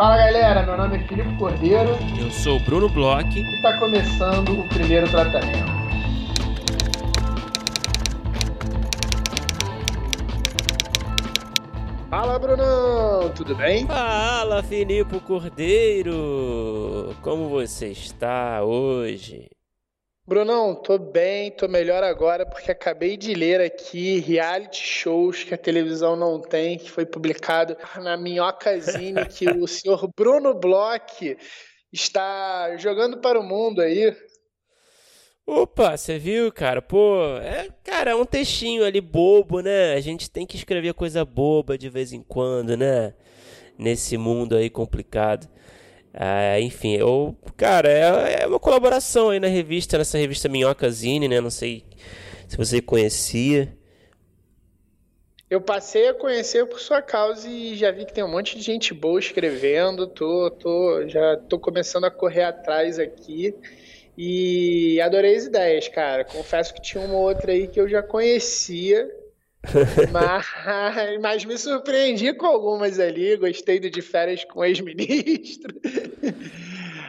Fala galera, meu nome é Filipe Cordeiro. Eu sou o Bruno Bloch. E está começando o primeiro tratamento. Fala Brunão, tudo bem? Fala Filipe Cordeiro, como você está hoje? Brunão, tô bem, tô melhor agora porque acabei de ler aqui reality shows que a televisão não tem, que foi publicado na Minhocazine, que o senhor Bruno Bloch está jogando para o mundo aí. Opa, você viu, cara? Pô, é, cara, é um textinho ali bobo, né? A gente tem que escrever coisa boba de vez em quando, né? Nesse mundo aí complicado. Ah, enfim, eu, cara, é, é, uma colaboração aí na revista, nessa revista Minhocazine, né? Não sei se você conhecia. Eu passei a conhecer por sua causa e já vi que tem um monte de gente boa escrevendo. Tô, tô, já tô começando a correr atrás aqui. E adorei as ideias, cara. Confesso que tinha uma outra aí que eu já conhecia mas, mas me surpreendi com algumas ali. Gostei do de férias com ex-ministro.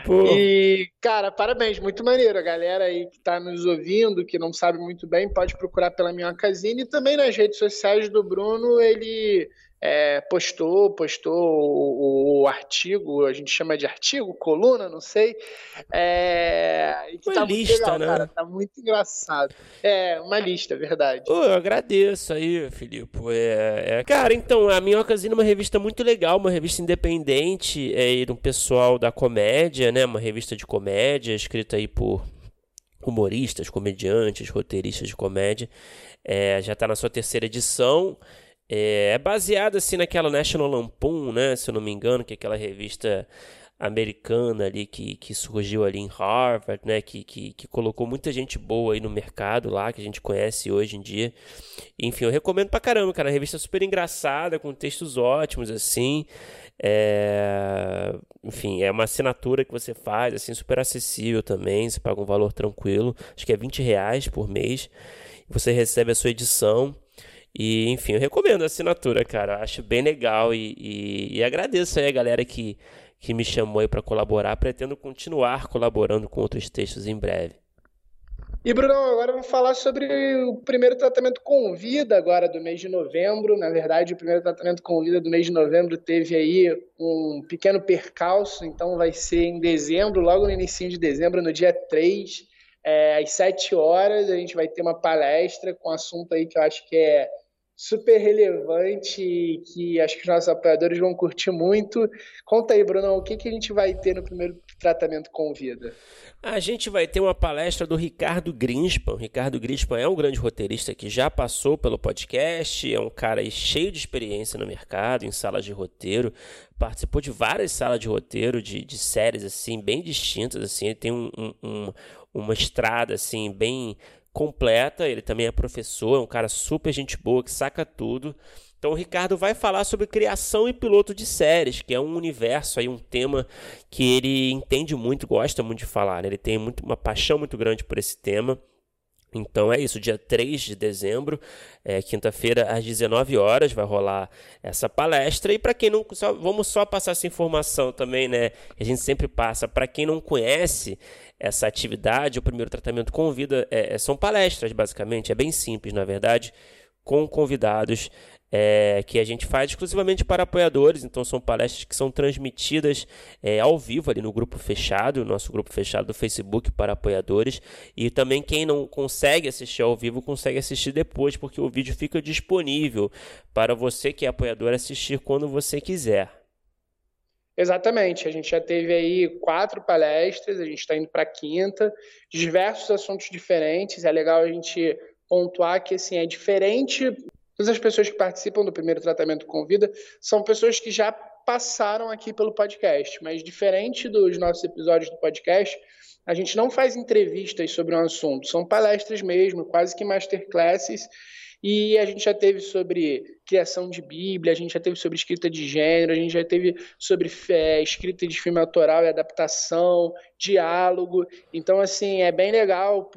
E, cara, parabéns, muito maneiro. A galera aí que tá nos ouvindo, que não sabe muito bem, pode procurar pela minha casine. E também nas redes sociais do Bruno, ele é, postou, postou o, o, artigo, a gente chama de artigo, coluna, não sei. É, que uma tá lista, legal, né? Cara, tá muito engraçado. É, uma lista, verdade. Pô, eu agradeço aí, Filipe. É, é... Cara, então, a Minhocasina é uma revista muito legal, uma revista independente é, do pessoal da comédia, né? Uma revista de comédia, escrita aí por humoristas, comediantes, roteiristas de comédia. É, já está na sua terceira edição. É, é baseado assim naquela National Lampoon, né, se eu não me engano, que é aquela revista americana ali que, que surgiu ali em Harvard, né, que, que, que colocou muita gente boa aí no mercado lá, que a gente conhece hoje em dia. Enfim, eu recomendo pra caramba, cara, a revista é super engraçada, com textos ótimos, assim. É... Enfim, é uma assinatura que você faz, assim, super acessível também, você paga um valor tranquilo, acho que é 20 reais por mês, você recebe a sua edição. E, enfim, eu recomendo a assinatura, cara. Acho bem legal e, e, e agradeço aí a galera que, que me chamou aí para colaborar. Pretendo continuar colaborando com outros textos em breve. E, Bruno, agora vamos falar sobre o primeiro tratamento com vida agora do mês de novembro. Na verdade, o primeiro tratamento com vida do mês de novembro teve aí um pequeno percalço, então vai ser em dezembro, logo no início de dezembro, no dia 3, é, às 7 horas, a gente vai ter uma palestra com um assunto aí que eu acho que é super relevante que acho que os nossos apoiadores vão curtir muito. Conta aí, Bruno, o que, que a gente vai ter no primeiro tratamento com vida? A gente vai ter uma palestra do Ricardo Grinspan. Ricardo Grinspan é um grande roteirista que já passou pelo podcast, é um cara cheio de experiência no mercado, em salas de roteiro, participou de várias salas de roteiro de, de séries assim bem distintas assim ele tem um, um, uma estrada assim bem completa. Ele também é professor, é um cara super gente boa que saca tudo. Então o Ricardo vai falar sobre criação e piloto de séries, que é um universo aí, um tema que ele entende muito, gosta muito de falar. Né? Ele tem muito, uma paixão muito grande por esse tema. Então é isso, dia 3 de dezembro, é, quinta-feira, às 19 horas, vai rolar essa palestra. E para quem não. Só, vamos só passar essa informação também, né? A gente sempre passa. Para quem não conhece essa atividade, o primeiro tratamento convida. É, é, são palestras, basicamente, é bem simples, na verdade, com convidados é, que a gente faz exclusivamente para apoiadores, então são palestras que são transmitidas é, ao vivo ali no grupo fechado, nosso grupo fechado do Facebook para apoiadores, e também quem não consegue assistir ao vivo consegue assistir depois, porque o vídeo fica disponível para você que é apoiador assistir quando você quiser. Exatamente, a gente já teve aí quatro palestras, a gente está indo para a quinta, diversos assuntos diferentes. É legal a gente pontuar que assim é diferente Todas as pessoas que participam do primeiro tratamento com vida são pessoas que já passaram aqui pelo podcast, mas diferente dos nossos episódios do podcast, a gente não faz entrevistas sobre um assunto, são palestras mesmo, quase que masterclasses. E a gente já teve sobre criação de Bíblia, a gente já teve sobre escrita de gênero, a gente já teve sobre é, escrita de filme autoral e adaptação, diálogo. Então, assim, é bem legal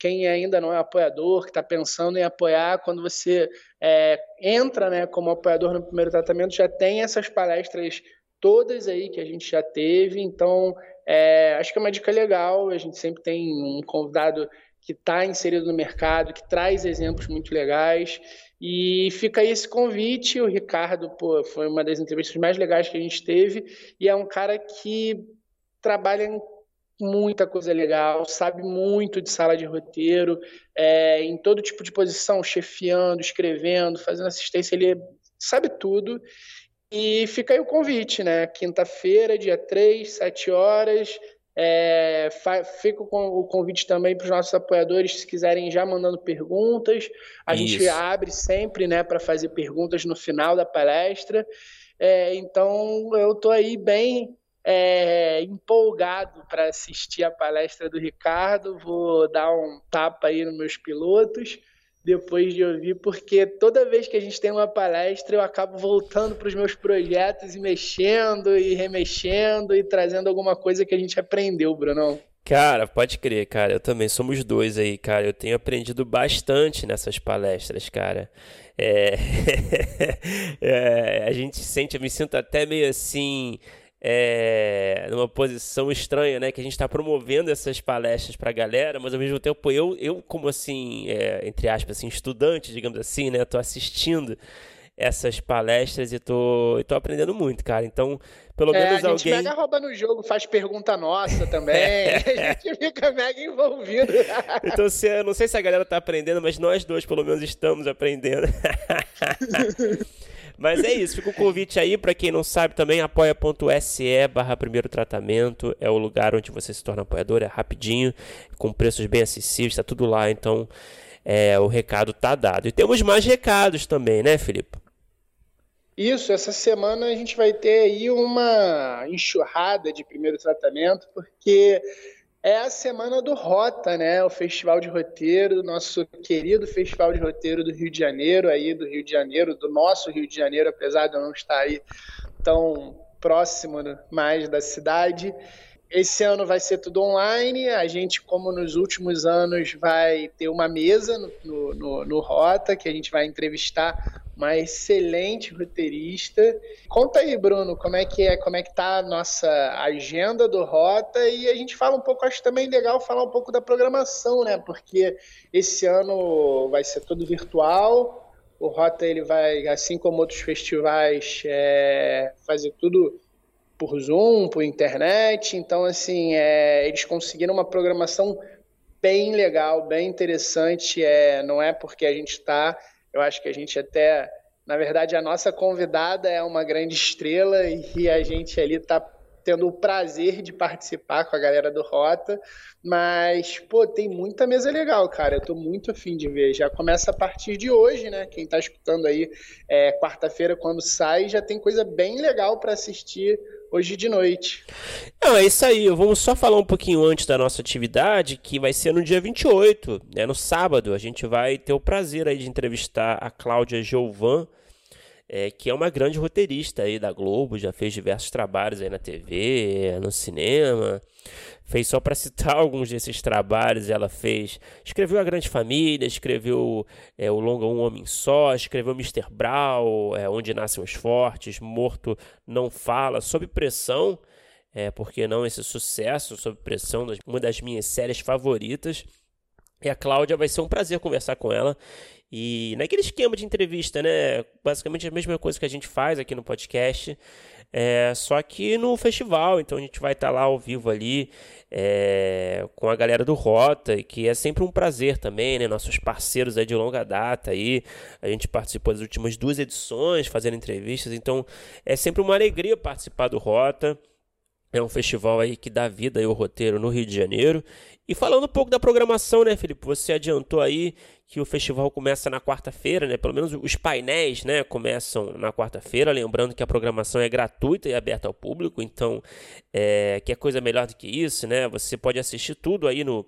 quem ainda não é apoiador, que está pensando em apoiar, quando você é, entra né, como apoiador no primeiro tratamento, já tem essas palestras todas aí que a gente já teve. Então, é, acho que é uma dica legal. A gente sempre tem um convidado que está inserido no mercado, que traz exemplos muito legais. E fica aí esse convite. O Ricardo pô, foi uma das entrevistas mais legais que a gente teve e é um cara que trabalha em muita coisa legal, sabe muito de sala de roteiro, é, em todo tipo de posição, chefiando, escrevendo, fazendo assistência, ele sabe tudo. E fica aí o convite, né? Quinta-feira, dia 3, 7 horas. É, fico com o convite também para os nossos apoiadores, se quiserem já mandando perguntas. A Isso. gente abre sempre né, para fazer perguntas no final da palestra. É, então, eu estou aí bem é, empolgado para assistir a palestra do Ricardo. Vou dar um tapa aí nos meus pilotos depois de ouvir, porque toda vez que a gente tem uma palestra, eu acabo voltando para os meus projetos e mexendo e remexendo e trazendo alguma coisa que a gente aprendeu, Brunão. Cara, pode crer, cara. Eu também somos dois aí, cara. Eu tenho aprendido bastante nessas palestras, cara. É... é... a gente sente, eu me sinto até meio assim é, numa posição estranha, né? Que a gente está promovendo essas palestras para a galera, mas ao mesmo tempo eu, eu como assim, é, entre aspas, assim, estudante, digamos assim, né? Tô assistindo essas palestras e tô, e tô aprendendo muito, cara. Então, pelo é, menos alguém... A gente alguém... mega rouba no jogo, faz pergunta nossa também, a gente fica mega envolvido. então, se, eu não sei se a galera tá aprendendo, mas nós dois pelo menos estamos aprendendo. Mas é isso, fica o convite aí para quem não sabe também, apoia.se barra primeiro tratamento, é o lugar onde você se torna apoiador, é rapidinho, com preços bem acessíveis, está tudo lá, então é, o recado tá dado. E temos mais recados também, né, Felipe? Isso, essa semana a gente vai ter aí uma enxurrada de primeiro tratamento, porque é a semana do Rota, né? O Festival de Roteiro, nosso querido Festival de Roteiro do Rio de Janeiro, aí do Rio de Janeiro, do nosso Rio de Janeiro, apesar de eu não estar aí tão próximo mais da cidade. Esse ano vai ser tudo online. A gente, como nos últimos anos, vai ter uma mesa no, no, no Rota, que a gente vai entrevistar uma excelente roteirista. Conta aí, Bruno, como é que é, como é que tá a nossa agenda do Rota e a gente fala um pouco, acho também legal falar um pouco da programação, né? Porque esse ano vai ser tudo virtual. O Rota ele vai, assim como outros festivais, é, fazer tudo por Zoom, por internet. Então, assim, é, eles conseguiram uma programação bem legal, bem interessante. É, não é porque a gente está eu acho que a gente até, na verdade, a nossa convidada é uma grande estrela e a gente ali está tendo o prazer de participar com a galera do Rota. Mas, pô, tem muita mesa legal, cara. Eu tô muito afim de ver. Já começa a partir de hoje, né? Quem tá escutando aí, é, quarta-feira, quando sai, já tem coisa bem legal para assistir hoje de noite. Não, é isso aí. Vamos só falar um pouquinho antes da nossa atividade, que vai ser no dia 28, né? No sábado. A gente vai ter o prazer aí de entrevistar a Cláudia Giovan é, que é uma grande roteirista aí da Globo, já fez diversos trabalhos aí na TV, no cinema. Fez só para citar alguns desses trabalhos, ela fez. Escreveu A Grande Família, escreveu é, O Longa Um Homem Só, escreveu Mr. Brown, é, Onde Nascem os Fortes, Morto Não Fala, Sob Pressão, é, porque não esse sucesso, Sob Pressão, uma das minhas séries favoritas. E a Cláudia vai ser um prazer conversar com ela e naquele esquema de entrevista, né? Basicamente a mesma coisa que a gente faz aqui no podcast, é, só que no festival. Então a gente vai estar tá lá ao vivo ali é, com a galera do Rota, que é sempre um prazer também, né? Nossos parceiros aí de longa data aí. A gente participou das últimas duas edições fazendo entrevistas, então é sempre uma alegria participar do Rota. É um festival aí que dá vida ao roteiro no Rio de Janeiro. E falando um pouco da programação, né, Felipe? Você adiantou aí que o festival começa na quarta-feira, né? Pelo menos os painéis, né, começam na quarta-feira. Lembrando que a programação é gratuita e aberta ao público, então é, que é coisa melhor do que isso, né? Você pode assistir tudo aí no,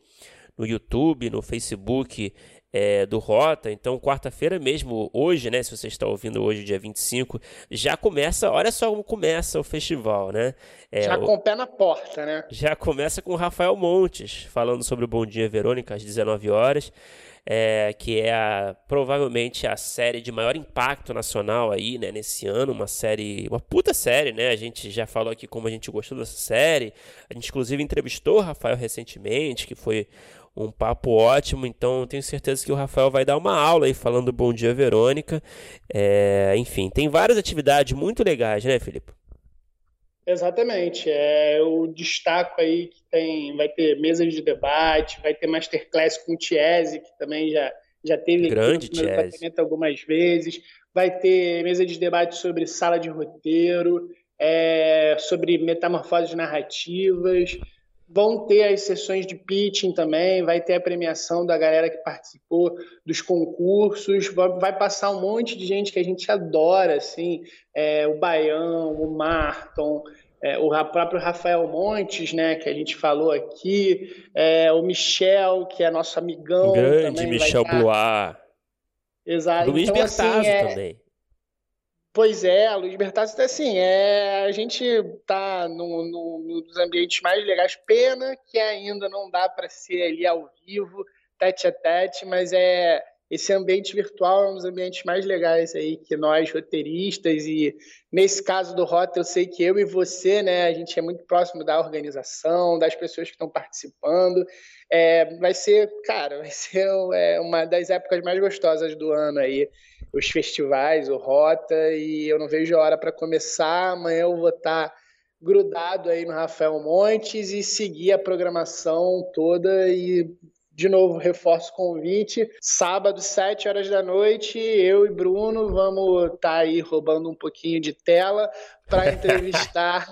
no YouTube, no Facebook é, do Rota. Então, quarta-feira mesmo, hoje, né? Se você está ouvindo hoje, dia 25, já começa. Olha só como começa o festival, né? É, já com o pé na porta, né? Já começa com o Rafael Montes, falando sobre o Bom Dia Verônica às 19 horas. É, que é a, provavelmente a série de maior impacto nacional aí, né, nesse ano, uma série, uma puta série, né, a gente já falou aqui como a gente gostou dessa série, a gente inclusive entrevistou o Rafael recentemente, que foi um papo ótimo. Então, tenho certeza que o Rafael vai dar uma aula aí falando Bom Dia Verônica. É, enfim, tem várias atividades muito legais, né, Felipe? Exatamente. É, eu destaco aí que tem, vai ter mesas de debate, vai ter masterclass com o Tiese, que também já, já teve Grande aqui no algumas vezes. Vai ter mesa de debate sobre sala de roteiro, é, sobre metamorfoses narrativas. Vão ter as sessões de pitching também, vai ter a premiação da galera que participou dos concursos, vai passar um monte de gente que a gente adora, assim, é, o Baião, o Marton, é, o próprio Rafael Montes, né, que a gente falou aqui, é, o Michel, que é nosso amigão. Grande Michel Blois. Exato. Luiz então, Bertazzo assim, é também. Pois é, a Luiz Bertazzi tá assim, é, a gente tá no, no, nos ambientes mais legais, pena que ainda não dá para ser ali ao vivo, tete a tete, mas é esse ambiente virtual é um dos ambientes mais legais aí que nós roteiristas e nesse caso do Rota eu sei que eu e você, né, a gente é muito próximo da organização, das pessoas que estão participando, é, vai ser, cara, vai ser é, uma das épocas mais gostosas do ano aí os festivais, o Rota, e eu não vejo a hora para começar. Amanhã eu vou estar tá grudado aí no Rafael Montes e seguir a programação toda e de novo, reforço o convite. Sábado, 7 horas da noite, eu e Bruno vamos estar tá aí roubando um pouquinho de tela para entrevistar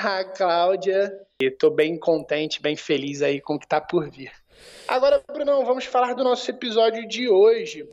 a Cláudia. Estou bem contente, bem feliz aí com o que está por vir. Agora, Bruno, vamos falar do nosso episódio de hoje.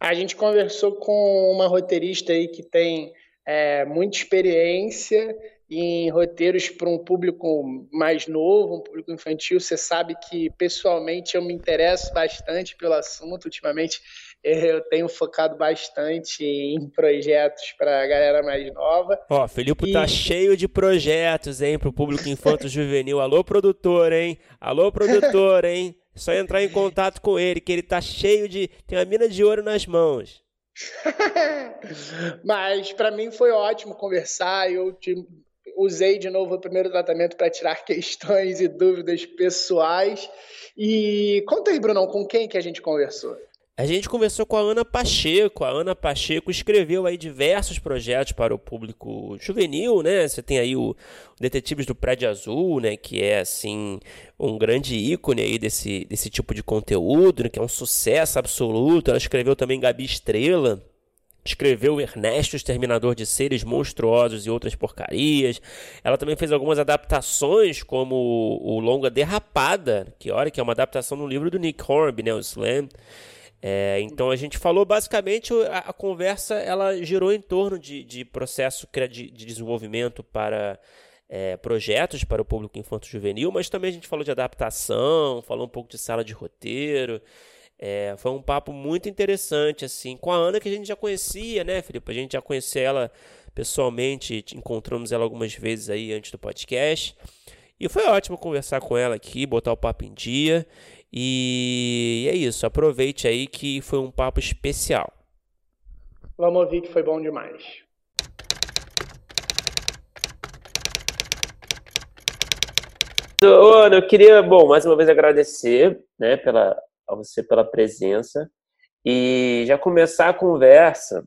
A gente conversou com uma roteirista aí que tem é, muita experiência em roteiros para um público mais novo, um público infantil. Você sabe que pessoalmente eu me interesso bastante pelo assunto. Ultimamente eu tenho focado bastante em projetos para a galera mais nova. Ó, Felipe tá e... tá cheio de projetos, hein, para o público infanto juvenil. Alô, produtor, hein? Alô, produtor, hein? É só entrar em contato com ele, que ele tá cheio de. tem uma mina de ouro nas mãos. Mas para mim foi ótimo conversar. Eu te... usei de novo o primeiro tratamento para tirar questões e dúvidas pessoais. E conta aí, Brunão, com quem que a gente conversou? A gente conversou com a Ana Pacheco. A Ana Pacheco escreveu aí diversos projetos para o público juvenil, né? Você tem aí o Detetives do Prédio Azul, né? Que é, assim, um grande ícone aí desse, desse tipo de conteúdo, né? que é um sucesso absoluto. Ela escreveu também Gabi Estrela, escreveu Ernesto, Exterminador de Seres Monstruosos e outras porcarias. Ela também fez algumas adaptações, como o longa Derrapada, que olha que é uma adaptação do livro do Nick Hornby, né, o Slam. É, então a gente falou basicamente a, a, conversa ela girou em torno de, de processo de, de desenvolvimento para é, projetos para o público infanto juvenil, mas também a gente falou de adaptação, falou um pouco de sala de roteiro. É, foi um papo muito interessante assim com a Ana que a gente já conhecia, né, Felipe? A gente já conhecia ela pessoalmente, encontramos ela algumas vezes aí antes do podcast. E foi ótimo conversar com ela aqui, botar o papo em dia. E é isso, aproveite aí que foi um papo especial. Vamos ouvir que foi bom demais. Ana, eu queria, bom, mais uma vez agradecer, né, pela, a você pela presença e já começar a conversa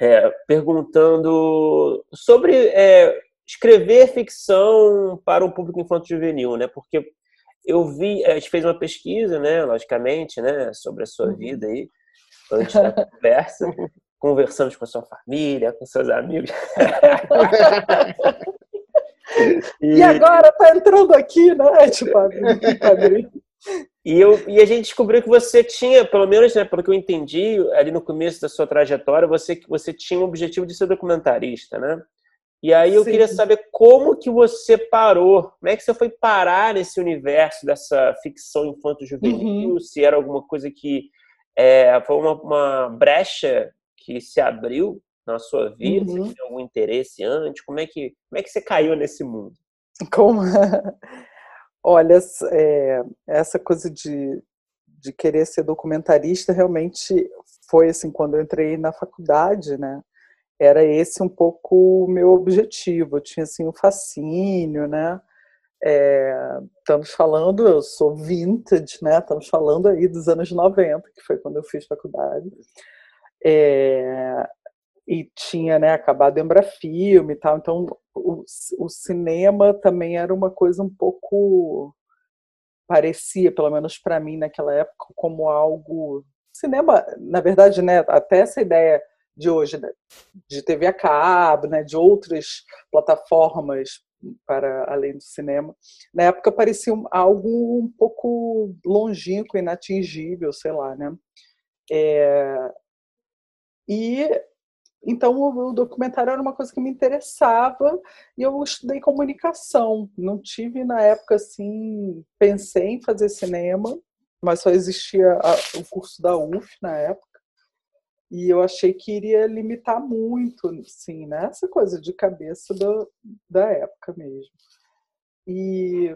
é, perguntando sobre é, escrever ficção para o público infanto-juvenil, né? Porque eu vi, a gente fez uma pesquisa, né, logicamente, né, sobre a sua uhum. vida aí, antes da conversa. Conversamos com a sua família, com seus amigos. e... e... agora tá entrando aqui, né? Tipo, e, eu, e a gente descobriu que você tinha, pelo menos, né, pelo que eu entendi, ali no começo da sua trajetória, você, você tinha o objetivo de ser documentarista, né? E aí eu Sim. queria saber como que você parou, como é que você foi parar nesse universo dessa ficção infanto-juvenil, uhum. se era alguma coisa que É, foi uma, uma, brecha que se abriu na sua vida? Uhum. Você tinha algum interesse antes? Como é que, como é que você caiu nesse mundo? Como? Olha, é, essa coisa de, de querer ser documentarista realmente foi assim quando eu entrei na faculdade, né? Era esse um pouco o meu objetivo. Eu tinha assim um fascínio, né? É, estamos falando, eu sou vintage, né? Estamos falando aí dos anos 90, que foi quando eu fiz faculdade. É, e tinha né, acabado Embrafilme e tal, então o, o cinema também era uma coisa um pouco parecia, pelo menos para mim naquela época, como algo cinema, na verdade, né, até essa ideia de hoje né, de TV a cabo, né, de outras plataformas para além do cinema. Na época parecia algo um pouco longínquo, inatingível, sei lá, né? É... E então o documentário era uma coisa que me interessava e eu estudei comunicação. Não tive na época assim, pensei em fazer cinema, mas só existia o curso da UF na época. E eu achei que iria limitar muito, sim, né? Essa coisa de cabeça do, da época mesmo. E,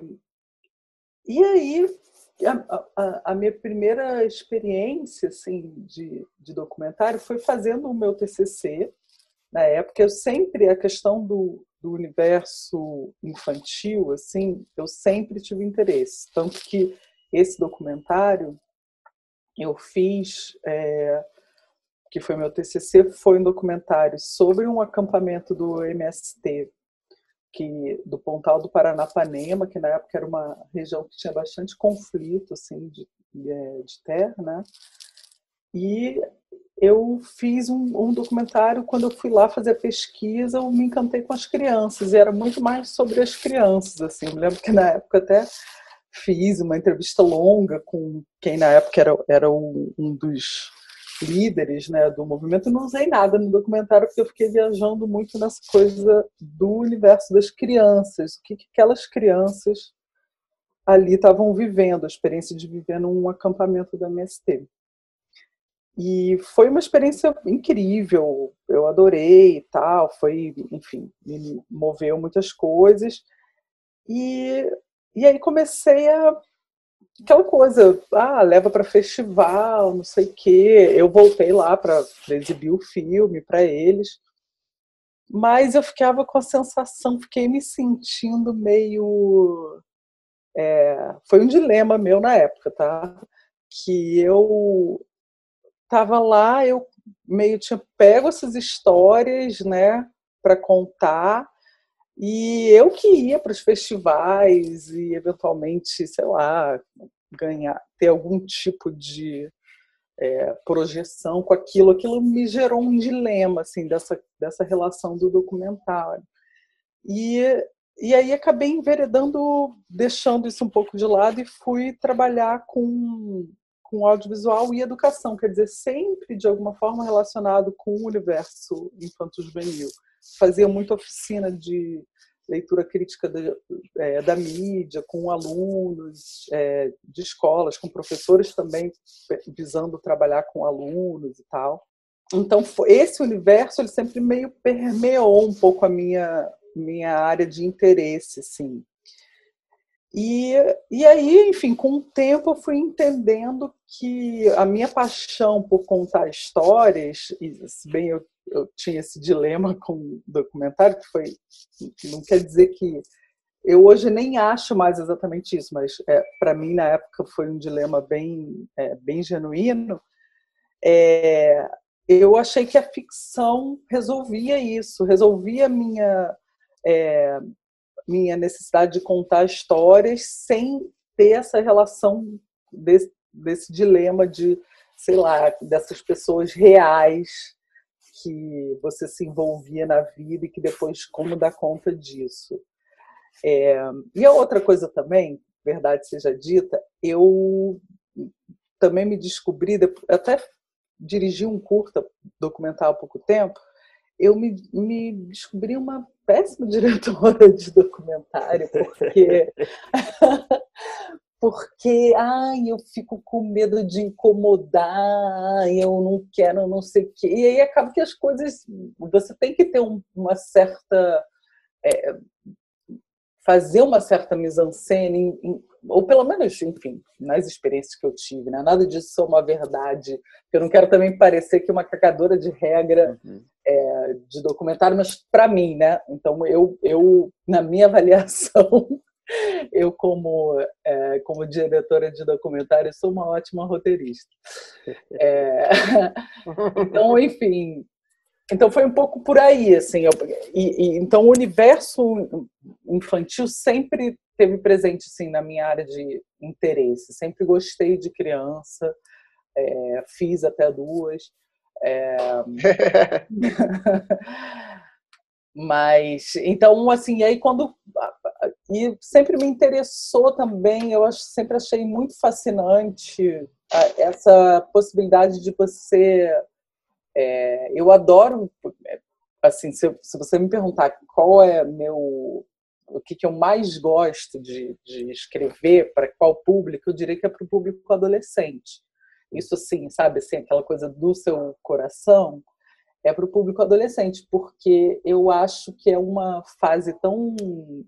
e aí, a, a, a, minha primeira experiência assim, de, de documentário foi fazendo o meu TCC. Na época, eu sempre, a questão do, do universo infantil, assim, eu sempre tive interesse. Tanto que esse documentário eu fiz é, que foi meu TCC, foi um documentário sobre um acampamento do MST, que do Pontal do Paranapanema, que na época era uma região que tinha bastante conflito assim de, de é, terra, né? E eu fiz um, um, documentário quando eu fui lá fazer a pesquisa, eu me encantei com as crianças e era muito mais sobre as crianças assim. Eu lembro que na época até fiz uma entrevista longa com quem na época era, era um, um dos líderes né, do movimento, não usei nada no documentário porque eu fiquei viajando muito nessa coisa do universo das crianças, o que, que aquelas crianças ali estavam vivendo, a experiência de viver num acampamento da MST. E foi uma experiência incrível, eu adorei e tal, foi, enfim, me moveu muitas coisas. E, e aí comecei a aquela coisa, ah, leva para festival, não sei o quê. Eu voltei lá para exibir o filme para eles. Mas eu ficava com a sensação, fiquei me sentindo meio. É, foi um dilema meu na época, tá? Que eu tava lá, eu meio tinha pego essas histórias, né, para contar, e eu que ia para os festivais e eventualmente, sei lá, ganhar, ter algum tipo de é, projeção com aquilo, aquilo me gerou um dilema assim dessa dessa relação do documentário. E e aí acabei enveredando, deixando isso um pouco de lado e fui trabalhar com com audiovisual e educação, quer dizer, sempre de alguma forma relacionado com o universo infanto-juvenil fazia muita oficina de leitura crítica de, é, da mídia com alunos é, de escolas, com professores também visando trabalhar com alunos e tal. Então esse universo ele sempre meio permeou um pouco a minha minha área de interesse, sim. E, e aí, enfim, com o tempo eu fui entendendo que a minha paixão por contar histórias, e se bem eu eu tinha esse dilema com o documentário, que foi. Não quer dizer que. Eu hoje nem acho mais exatamente isso, mas é, para mim, na época, foi um dilema bem, é, bem genuíno. É, eu achei que a ficção resolvia isso, resolvia minha, é, minha necessidade de contar histórias sem ter essa relação desse, desse dilema de, sei lá, dessas pessoas reais que você se envolvia na vida e que depois como dar conta disso. É, e a outra coisa também, verdade seja dita, eu também me descobri, até dirigi um curta documental há pouco tempo, eu me, me descobri uma péssima diretora de documentário, porque porque ai, eu fico com medo de incomodar, eu não quero não sei o quê. E aí acaba que as coisas. Você tem que ter um, uma certa. É, fazer uma certa mise-en-scène, ou pelo menos, enfim, nas experiências que eu tive, né? nada disso é uma verdade. Eu não quero também parecer que uma cagadora de regra uhum. É, de documentário, mas para mim, né? Então, eu, eu, na minha avaliação, eu como é, como diretora de documentário sou uma ótima roteirista. É, então enfim então foi um pouco por aí assim eu, e, e, então o universo infantil sempre teve presente assim na minha área de interesse. Sempre gostei de criança é, fiz até duas é, Mas, então, assim, aí quando. E sempre me interessou também, eu sempre achei muito fascinante essa possibilidade de você. É, eu adoro, assim, se, se, você me perguntar qual é meu. O que, que eu mais gosto de, de escrever, para qual público, eu diria que é para o público adolescente. Isso sim, sabe, assim, aquela coisa do seu coração é para o público adolescente, porque eu acho que é uma fase tão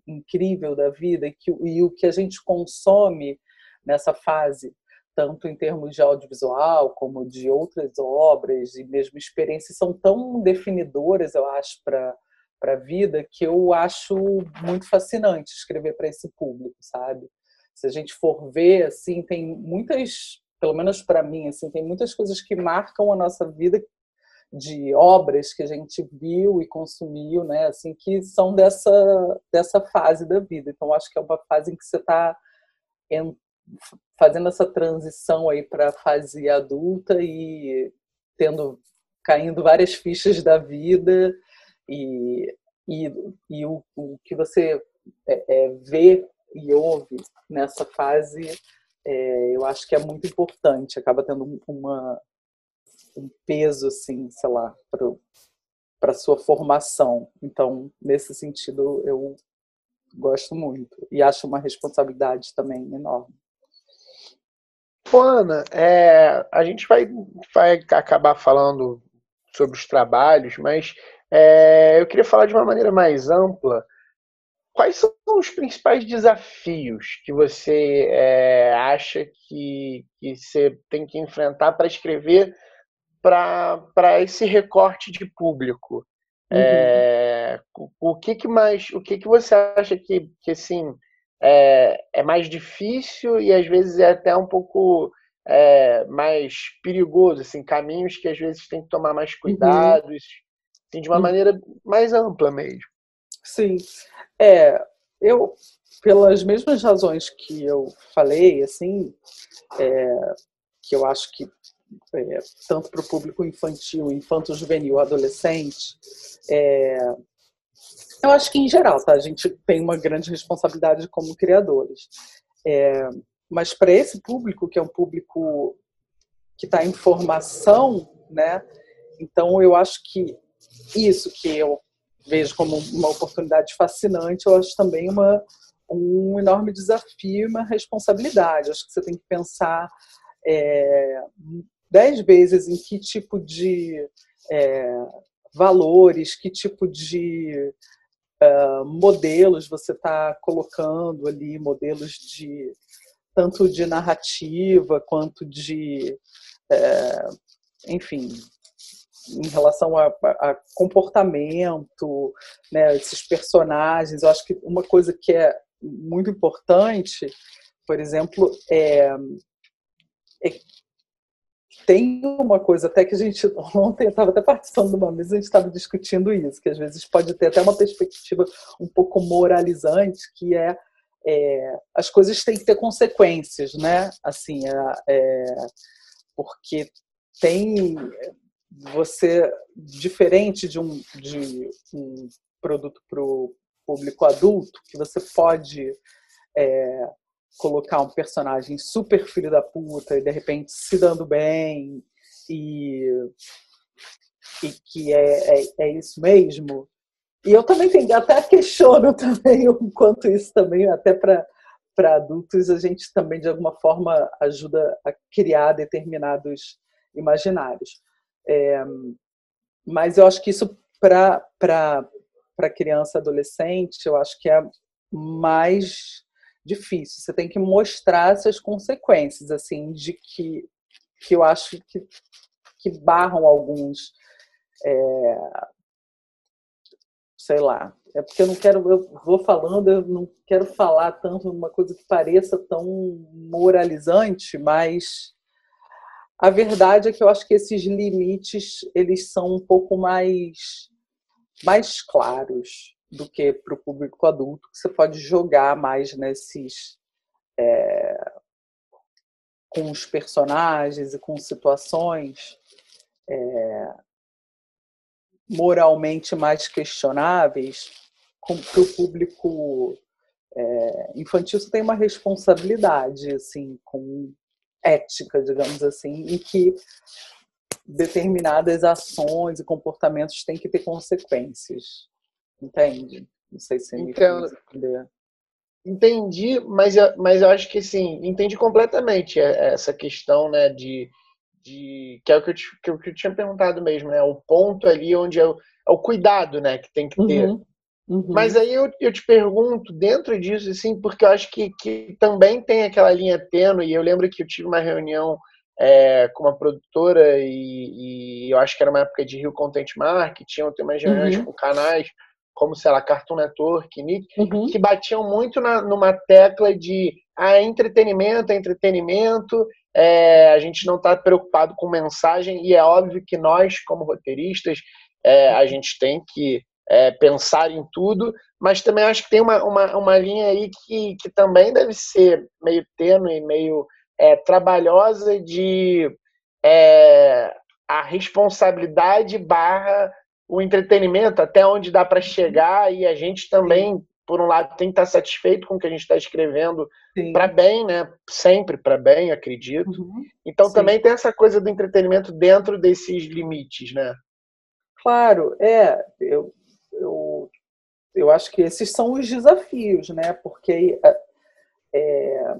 incrível da vida que, e o que a gente consome nessa fase, tanto em termos de audiovisual como de outras obras e mesmo experiências, são tão definidoras, eu acho, para para a vida que eu acho muito fascinante escrever para esse público, sabe? Se a gente for ver, assim, tem muitas, pelo menos para mim, assim, tem muitas coisas que marcam a nossa vida de obras que a gente viu e consumiu, né, assim, que são dessa, dessa fase da vida. Então, acho que é uma fase em que você está fazendo essa transição aí para a fase adulta e tendo caindo várias fichas da vida e, e, e o, o que você é, é, vê e ouve nessa fase é, eu acho que é muito importante acaba tendo uma um peso, assim, sei lá, para sua formação. Então, nesse sentido, eu gosto muito e acho uma responsabilidade também enorme. Ana, é, a gente vai, vai acabar falando sobre os trabalhos, mas é, eu queria falar de uma maneira mais ampla. Quais são os principais desafios que você é, acha que, que você tem que enfrentar para escrever para esse recorte de público. Uhum. É, o, o, que, que mais, o que, que você acha que, que assim, é, é mais difícil e às vezes é até um pouco é, mais perigoso, assim, caminhos que às vezes tem que tomar mais uhum. cuidados, uhum. assim, de uma uhum. maneira mais ampla mesmo. Sim, é, eu pelas mesmas razões que eu falei, assim, é, que eu acho que é, tanto para o público infantil, infanto-juvenil, adolescente, é, eu acho que em geral, tá? A gente tem uma grande responsabilidade como criadores. É, mas para esse público, que é um público que está em formação, né? Então eu acho que isso que eu vejo como uma oportunidade fascinante, eu acho também uma um enorme desafio, uma responsabilidade. Acho que você tem que pensar é, dez vezes em que tipo de é, valores, que tipo de uh, modelos você está colocando ali, modelos de tanto de narrativa quanto de, é, enfim, em relação a, a, comportamento, né, esses personagens. Eu acho que uma coisa que é muito importante, por exemplo, é, é tem uma coisa até que a gente ontem estava até participando de uma mesa a gente estava discutindo isso que às vezes pode ter até uma perspectiva um pouco moralizante que é, é as coisas têm que ter consequências né assim é, é, porque tem você diferente de um de um produto para o público adulto que você pode é, colocar um personagem super filho da puta e de repente se dando bem e, e que é, é, é isso mesmo. E eu também tenho, até questiono também o quanto isso também, até para para adultos, a gente também, de alguma forma, ajuda a criar determinados imaginários. É, mas eu acho que isso, para criança adolescente, eu acho que é mais difícil. Você tem que mostrar essas consequências, assim, de que, que eu acho que, que barram alguns. É, sei lá, é porque eu não quero, eu vou falando, eu não quero falar tanto uma coisa que pareça tão moralizante, mas a verdade é que eu acho que esses limites eles são um pouco mais mais claros do que para o público adulto, que você pode jogar mais nesses é, com os personagens e com situações é, moralmente mais questionáveis para o público é, infantil você tem uma responsabilidade assim com ética digamos assim em que determinadas ações e comportamentos têm que ter consequências entende não sei se me Entendo. entendi mas eu, mas eu acho que sim entendi completamente essa questão né de de que é o que eu, te, que eu, tinha perguntado mesmo, né? O ponto ali onde é o, é o cuidado, né, que tem que ter. Uhum, uhum. Mas aí eu, eu te pergunto, dentro disso, assim, porque eu acho que, que também tem aquela linha tênue, e eu lembro que eu tive uma reunião é, com uma produtora, e, e, eu acho que era uma época de Rio Content Marketing, eu tenho umas reuniões uhum. com canais como, sei lá, Cartoon Network, Nick, uhum. que batiam muito na, numa tecla de ah, entretenimento, é entretenimento, é, a gente não está preocupado com mensagem, e é óbvio que nós, como roteiristas, é, a gente tem que é, pensar em tudo, mas também acho que tem uma, uma, uma linha aí que, que também deve ser meio tênue, meio é, trabalhosa de é, a responsabilidade barra o entretenimento, até onde dá para chegar, e a gente também por um lado, tem que estar satisfeito com o que a gente está escrevendo para bem, né? Sempre para bem, acredito. Uhum. Então Sim. também tem essa coisa do entretenimento dentro desses limites, né? Claro, é. Eu, eu, eu acho que esses são os desafios, né? Porque é,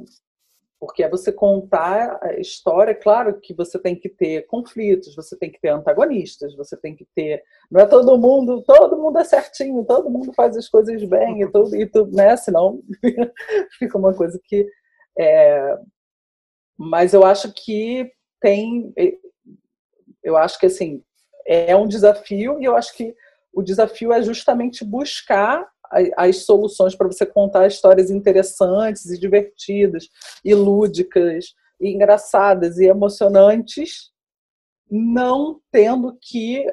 porque é você contar a história, claro que você tem que ter conflitos, você tem que ter antagonistas, você tem que ter. Não é todo mundo, todo mundo é certinho, todo mundo faz as coisas bem e tudo, e tudo né? Senão fica uma coisa que. É... Mas eu acho que tem. Eu acho que assim, é um desafio, e eu acho que o desafio é justamente buscar as soluções para você contar histórias interessantes e divertidas, e lúdicas, e engraçadas e emocionantes, não tendo que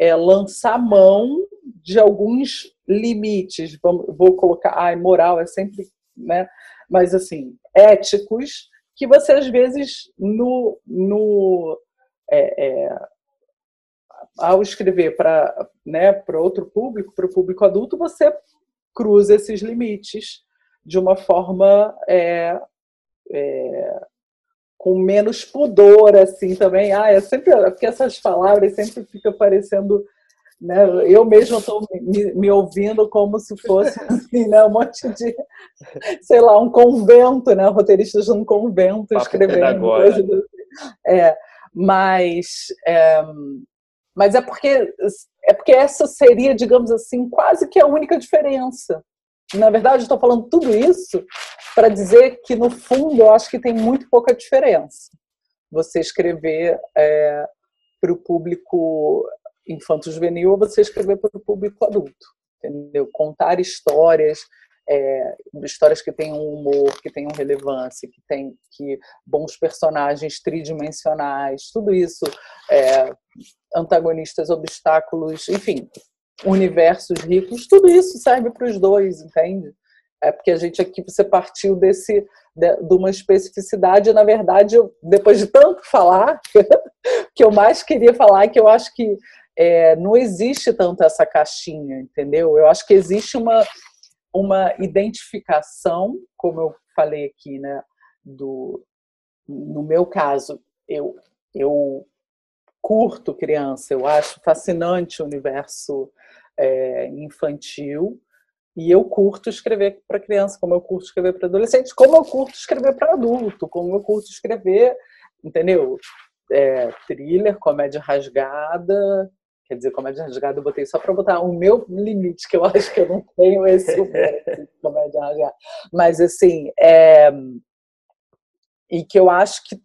é, lançar mão de alguns limites. Vou colocar, ai, moral é sempre, né? Mas assim, éticos que você às vezes no, no é, é, ao escrever para né, outro público, para o público adulto, você cruza esses limites de uma forma é, é, com menos pudor, assim, também. Ah, é sempre, porque essas palavras sempre ficam parecendo... Né, eu mesma estou me, me, ouvindo como se fosse assim, né, um monte de, sei lá, um convento, né, roteiristas de um convento Papo escrevendo coisas assim. É, mas é, mas é porque é porque essa seria, digamos assim, quase que a única diferença. Na verdade, estou falando tudo isso para dizer que, no fundo, eu acho que tem muito pouca diferença. Você escrever é, para o público infanto-juvenil ou você escrever para o público adulto. Entendeu? Contar histórias é, histórias que tenham humor, que tenham relevância, que tem que bons personagens tridimensionais, tudo isso, é, antagonistas, obstáculos, enfim, universos ricos, tudo isso serve para os dois, entende? É porque a gente aqui você partiu desse de, de uma especificidade, na verdade, eu, depois de tanto falar, que eu mais queria falar é que eu acho que é, não existe tanto essa caixinha, entendeu? Eu acho que existe uma uma identificação, como eu falei aqui, né, do, no meu caso, eu, eu curto criança, eu acho fascinante o universo é, infantil, e eu curto escrever para criança, como eu curto escrever para adolescente, como eu curto escrever para adulto, como eu curto escrever, entendeu? É, thriller, comédia rasgada, quer dizer, comédia rasgada eu botei só para botar o meu limite, que eu acho que eu não tenho esse comédia rasgada. Mas, assim, é, e que eu acho que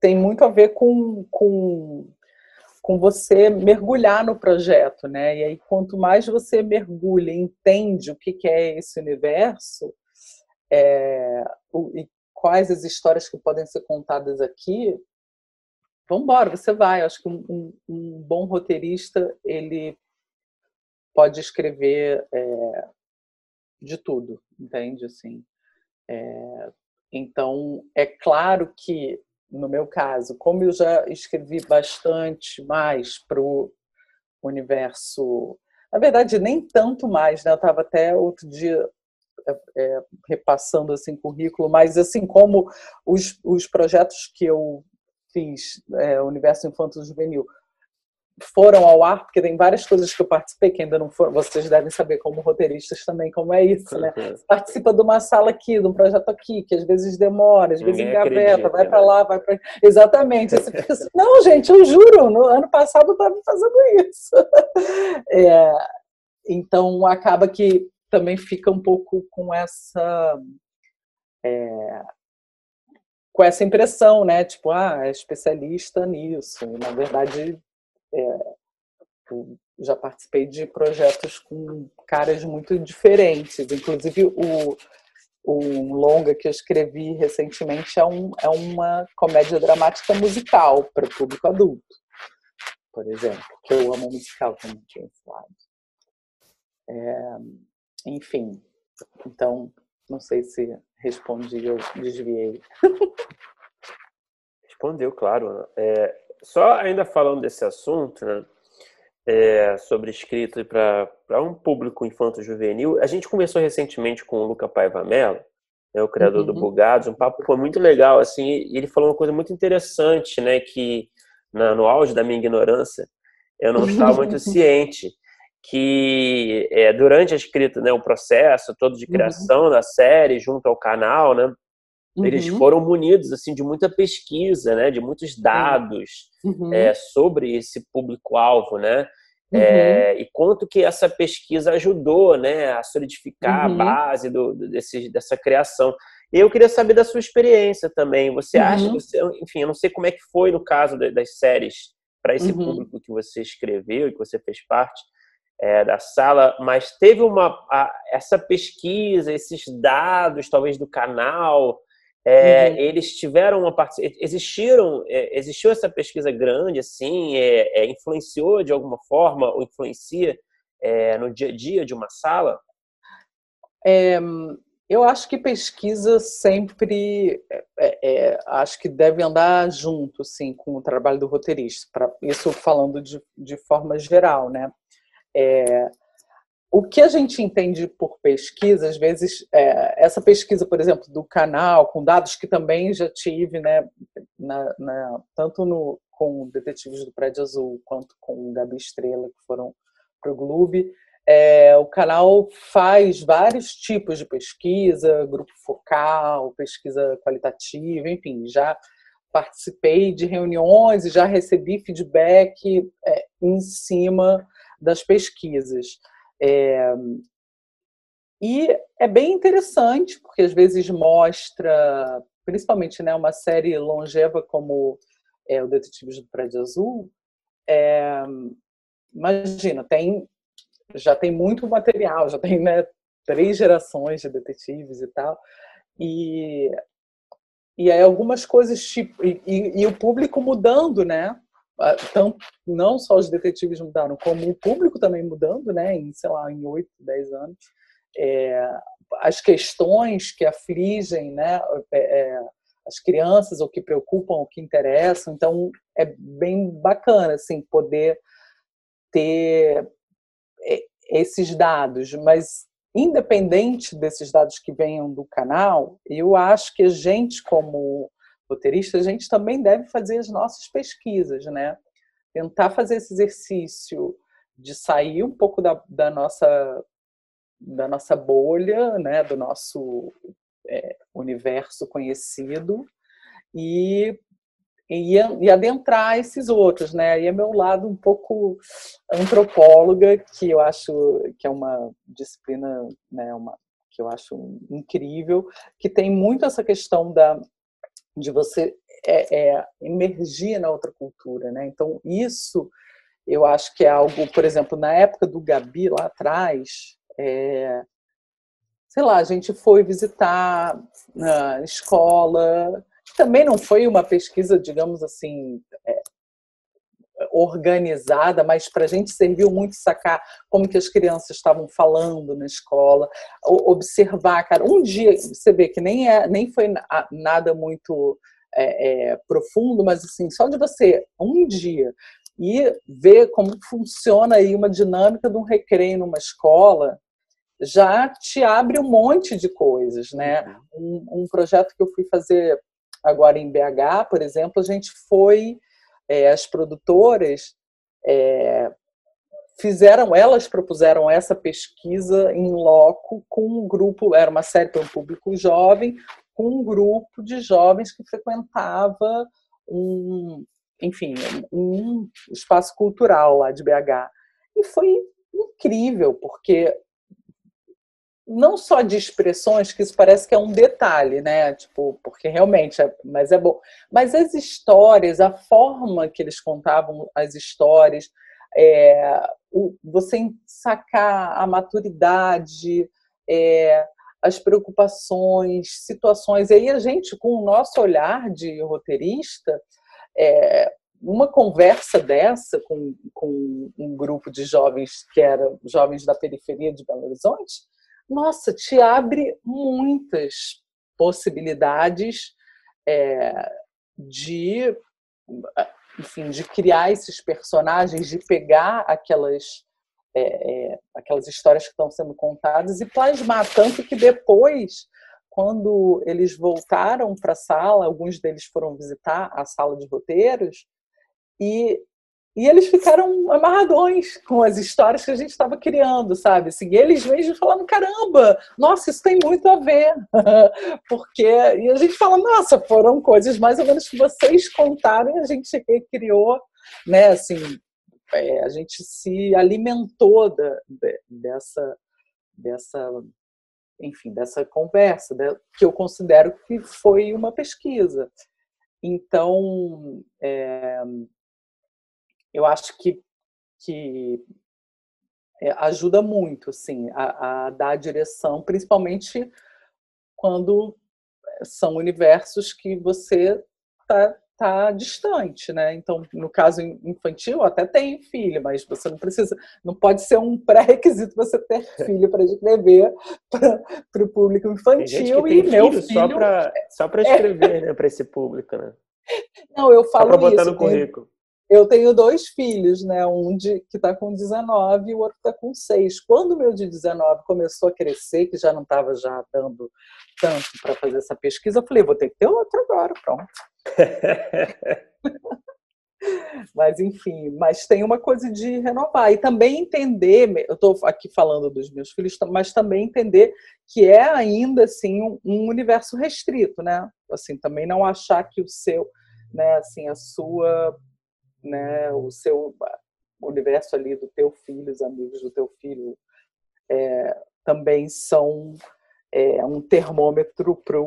tem muito a ver com, com com você mergulhar no projeto, né? E aí, quanto mais você mergulha, entende o que, que é esse universo é, e quais as histórias que podem ser contadas aqui, vamos embora, você vai. Eu acho que um, um, um, bom roteirista ele pode escrever é, de tudo, entende? Assim, é, então é claro que no meu caso, como eu já escrevi bastante mais para o universo, na verdade nem tanto mais, né? Eu estava até outro dia é, é, repassando assim currículo, mas assim como os, os projetos que eu fiz, é, Universo Infanto Juvenil, foram ao ar, porque tem várias coisas que eu participei que ainda não foram. Vocês devem saber, como roteiristas também, como é isso, né? Você participa de uma sala aqui, de um projeto aqui, que às vezes demora, às vezes engaveta, vai para né? lá, vai para. Exatamente. Assim, não, gente, eu juro, no ano passado eu estava fazendo isso. É, então, acaba que também fica um pouco com essa. É, com essa impressão, né? Tipo, ah, é especialista nisso. Na verdade, é, já participei de projetos com caras muito diferentes, inclusive o, o longa que eu escrevi recentemente é, um, é uma comédia dramática musical para o público adulto, por exemplo, que eu amo musical, como tinha falado. É, enfim, então, não sei se respondi ou desviei. Respondeu, claro. É, só ainda falando desse assunto, né, é, sobre escrita para um público infanto-juvenil, a gente conversou recentemente com o Luca Paiva Mello, né, o criador uhum. do Bugados, um papo foi muito legal, assim, e ele falou uma coisa muito interessante, né, que na, no auge da minha ignorância, eu não estava muito ciente que é, durante a escrita, né, o processo todo de uhum. criação uhum. da série junto ao canal, né, Uhum. Eles foram munidos assim de muita pesquisa, né, de muitos dados uhum. é, sobre esse público-alvo, né? Uhum. É, e quanto que essa pesquisa ajudou, né, a solidificar a uhum. base do, desse, dessa criação. E eu queria saber da sua experiência também. Você acha, uhum. você, enfim, eu não sei como é que foi no caso das séries para esse uhum. público que você escreveu e que você fez parte. É, da sala, mas teve uma a, essa pesquisa, esses dados, talvez do canal, é, uhum. Eles tiveram uma participação, existiram, é, existiu essa pesquisa grande, assim, é, é, influenciou de alguma forma ou influencia é, no dia a dia de uma sala? Eu acho que pesquisa sempre, acho que deve andar junto, sim, com o trabalho do roteirista. Pra, isso falando de, de forma geral, né? É, o que a gente entende por pesquisa, às vezes, é, essa pesquisa, por exemplo, do canal, com dados que também já tive, né, na, na, tanto no, com Detetives do Prédio Azul, quanto com Gabi Estrela, que foram para o Globo, é, o canal faz vários tipos de pesquisa, grupo focal, pesquisa qualitativa, enfim, já participei de reuniões e já recebi feedback é, em cima das pesquisas. É, e é bem interessante, porque às vezes mostra, principalmente né, uma série longeva como é, o Detetives do Prédio Azul, é, imagina, tem, já tem muito material, já tem né, três gerações de detetives e tal, e, e aí algumas coisas, tipo, e, e, e o público mudando, né? Então, não só os detetives mudaram, como o público também mudando, né, em, sei lá, em 8, 10 anos. É, as questões que afligem, né, é, é, as crianças, o que preocupam, o que interessam. Então, é bem bacana, assim, poder ter é, esses dados, mas independente desses dados que venham do canal, eu acho que a gente, como roteirista, a gente também deve fazer as nossas pesquisas, né? Tentar fazer esse exercício de sair um pouco da, da nossa da nossa bolha, né, do nosso é, universo conhecido e, e, e adentrar esses outros, né? E é meu lado um pouco antropóloga, que eu acho que é uma disciplina, né, uma que eu acho incrível, que tem muito essa questão da de você é, é, emergir na outra cultura, né? Então isso eu acho que é algo, por exemplo, na época do Gabi lá atrás, é, sei lá, a gente foi visitar na escola. Também não foi uma pesquisa, digamos assim, organizada, mas para a gente serviu muito sacar como que as crianças estavam falando na escola, observar, cara. Um dia você vê que nem é, nem foi nada muito é, é, profundo, mas assim, só de você um dia e ver como funciona aí uma dinâmica de um recreio numa escola, já te abre um monte de coisas, né? Uhum. Um, um projeto que eu fui fazer agora em BH, por exemplo, a gente foi, é, as produtoras é, fizeram, elas propuseram essa pesquisa em loco com um grupo, era uma série para um público jovem, com um grupo de jovens que frequentava um, enfim, um espaço cultural lá de BH. E foi incrível, porque não só de expressões, que isso parece que é um detalhe, né? Tipo, porque realmente, é, mas é bom. Mas as histórias, a forma que eles contavam as histórias, é, o, você sacar a maturidade, é, as preocupações, situações. E aí a gente, com o nosso olhar de roteirista, é, uma conversa dessa com, com um grupo de jovens que era jovens da periferia de Belo Horizonte, nossa, te abre muitas possibilidades é, de, enfim, de criar esses personagens, de pegar aquelas é, é, aquelas histórias que estão sendo contadas e plasmar. Tanto que depois quando eles voltaram para a sala, alguns deles foram visitar a sala de roteiros e e eles ficaram amarradões com as histórias que a gente estava criando, sabe? Assim, eles mesmos falando, caramba, nossa, isso tem muito a ver. Porque, e a gente fala, nossa, foram coisas mais ou menos que vocês contaram e a gente criou, né? Assim, é, a gente se alimentou da, dessa, dessa, enfim, dessa conversa, né? que eu considero que foi uma pesquisa. Então, é, eu acho que, que é, ajuda muito, assim, a, a dar direção, principalmente quando são universos que você está tá distante, né? Então, no caso infantil, até tem filho, mas você não precisa, não pode ser um pré-requisito você ter filho para escrever para o público infantil e meu filho só para só para escrever, é... né, para esse público, né? Não, eu falo só para botar isso, no currículo. Eu tenho dois filhos, né? Um de, que está com 19 e o outro está com 6. Quando o meu de 19 começou a crescer, que já não estava já dando tanto para fazer essa pesquisa, eu falei, vou ter que ter outro agora, pronto. mas enfim, mas tem uma coisa de renovar e também entender, eu estou aqui falando dos meus filhos, mas também entender que é ainda assim um, um universo restrito, né? Assim, também não achar que o seu, né, assim, a sua né, o seu universo ali do teu filho, os amigos do teu filho, é, também são é, um termômetro para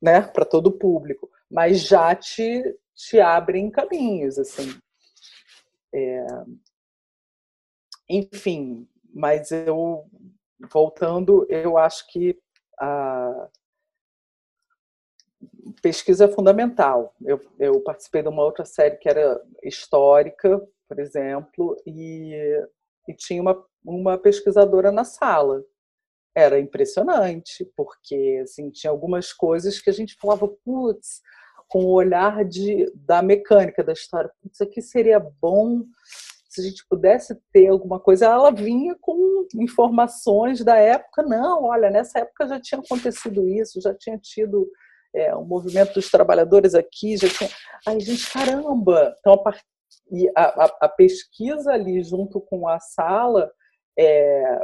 né, todo o público, mas já te, te abrem caminhos, assim. É, enfim, mas eu, voltando, eu acho que a, pesquisa é fundamental. Eu, eu, participei de uma outra série que era histórica, por exemplo, e, e tinha uma, uma pesquisadora na sala. Era impressionante, porque assim, tinha algumas coisas que a gente falava, putz, com o olhar de, da mecânica da história, putz, aqui seria bom se a gente pudesse ter alguma coisa, ela vinha com informações da época. Não, olha, nessa época já tinha acontecido isso, já tinha tido é, o movimento dos trabalhadores aqui já tinha. Ai, gente, caramba! Então, a, e a, a, a pesquisa ali junto com a sala é,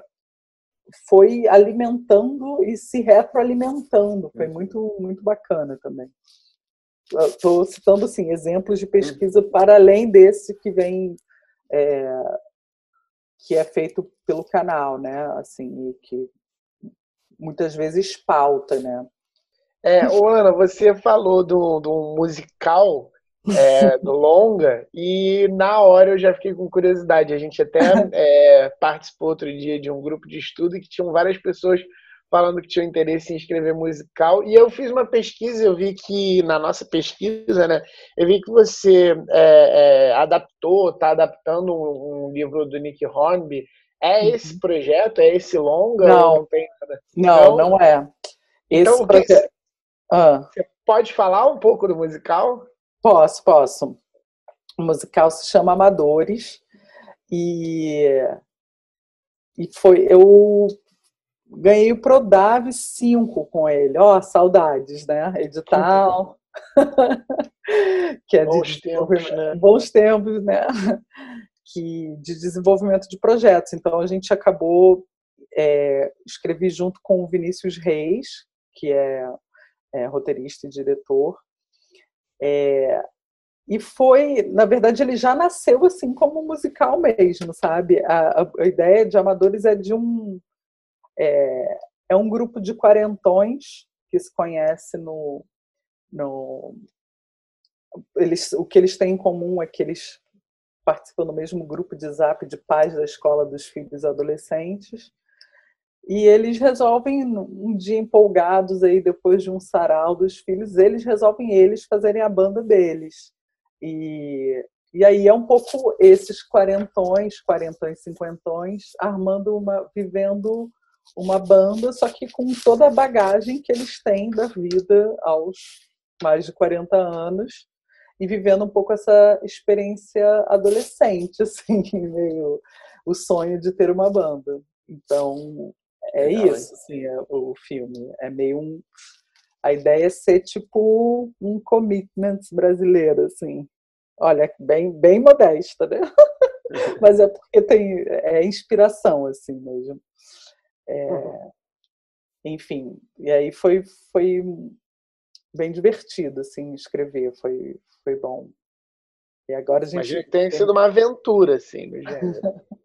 foi alimentando e se retroalimentando. Foi muito, muito bacana também. Estou citando assim, exemplos de pesquisa para além desse que vem é, que é feito pelo canal, né? Assim, que muitas vezes pauta, né? É, ô Ana, você falou do, do musical é, do longa e na hora eu já fiquei com curiosidade. A gente até é, participou outro dia de um grupo de estudo que tinham várias pessoas falando que tinham interesse em escrever musical e eu fiz uma pesquisa. Eu vi que na nossa pesquisa, né, eu vi que você é, é adaptou, está adaptando um, um, livro do Nick Hornby. É uhum. esse projeto? É esse longa? Não, não, tem nada? não, não é. Esse então, projeto... ah. Você pode falar um pouco do musical? Posso, posso. O musical se chama Amadores e e foi eu ganhei o Prodave 5 com ele. Ó, oh, saudades, né? Edital. que é bons de tempos, né? Bons tempos, né? Que de desenvolvimento de projetos. Então a gente acabou é, escrevi junto com o Vinícius Reis, que é, é roteirista e diretor, é, e foi, na verdade, ele já nasceu assim como musical mesmo, sabe? A, a, a ideia de Amadores é de um é, é, um grupo de quarentões que se conhece no, no eles, o que eles têm em comum é que eles participam do mesmo grupo de zap de pais da escola dos filhos adolescentes e eles resolvem, um dia empolgados aí, depois de um sarau dos filhos, eles resolvem eles fazerem a banda deles. E, e aí é um pouco esses quarentões, quarentões, cinquentões, armando uma, vivendo uma banda, só que com toda a bagagem que eles têm da vida aos mais de 40 anos e vivendo um pouco essa experiência adolescente, assim, meio o sonho de ter uma banda. Então, é Legal, isso, assim, é, o filme. É meio um. A ideia é ser tipo um commitment brasileiro, assim. Olha, bem, bem modesta, né? Mas é porque tem é inspiração, assim mesmo. É, uhum. Enfim, e aí foi, foi bem divertido, assim, escrever, foi, foi bom. E agora a gente. Imagina que tem sido uma aventura, assim, no gênero.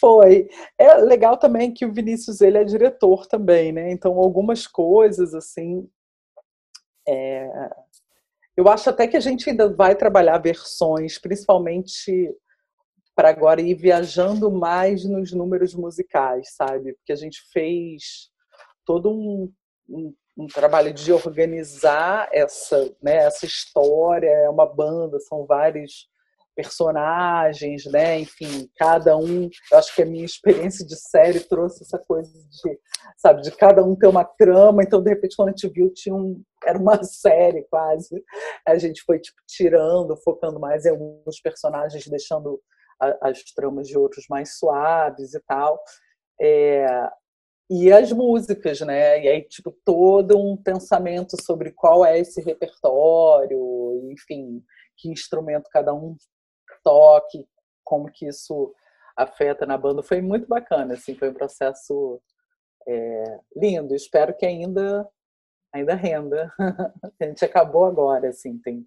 Foi. É legal também que o Vinícius ele é diretor também, né? Então algumas coisas assim, é... eu acho até que a gente ainda vai trabalhar versões, principalmente para agora ir viajando mais nos números musicais, sabe? Porque a gente fez todo um, um, um trabalho de organizar essa, né, essa história, é uma banda, são vários personagens, né? Enfim, cada um. Eu acho que a minha experiência de série trouxe essa coisa de, sabe, de cada um ter uma trama. Então, de repente, quando a gente viu, tinha um, era uma série quase. A gente foi tipo tirando, focando mais em alguns personagens, deixando a, as tramas de outros mais suaves e tal. É, e as músicas, né? E aí, tipo, todo um pensamento sobre qual é esse repertório, enfim, que instrumento cada um toque, como que isso afeta na banda. Foi muito bacana, assim, foi um processo é, lindo. Espero que ainda ainda renda. a gente acabou agora, assim, tem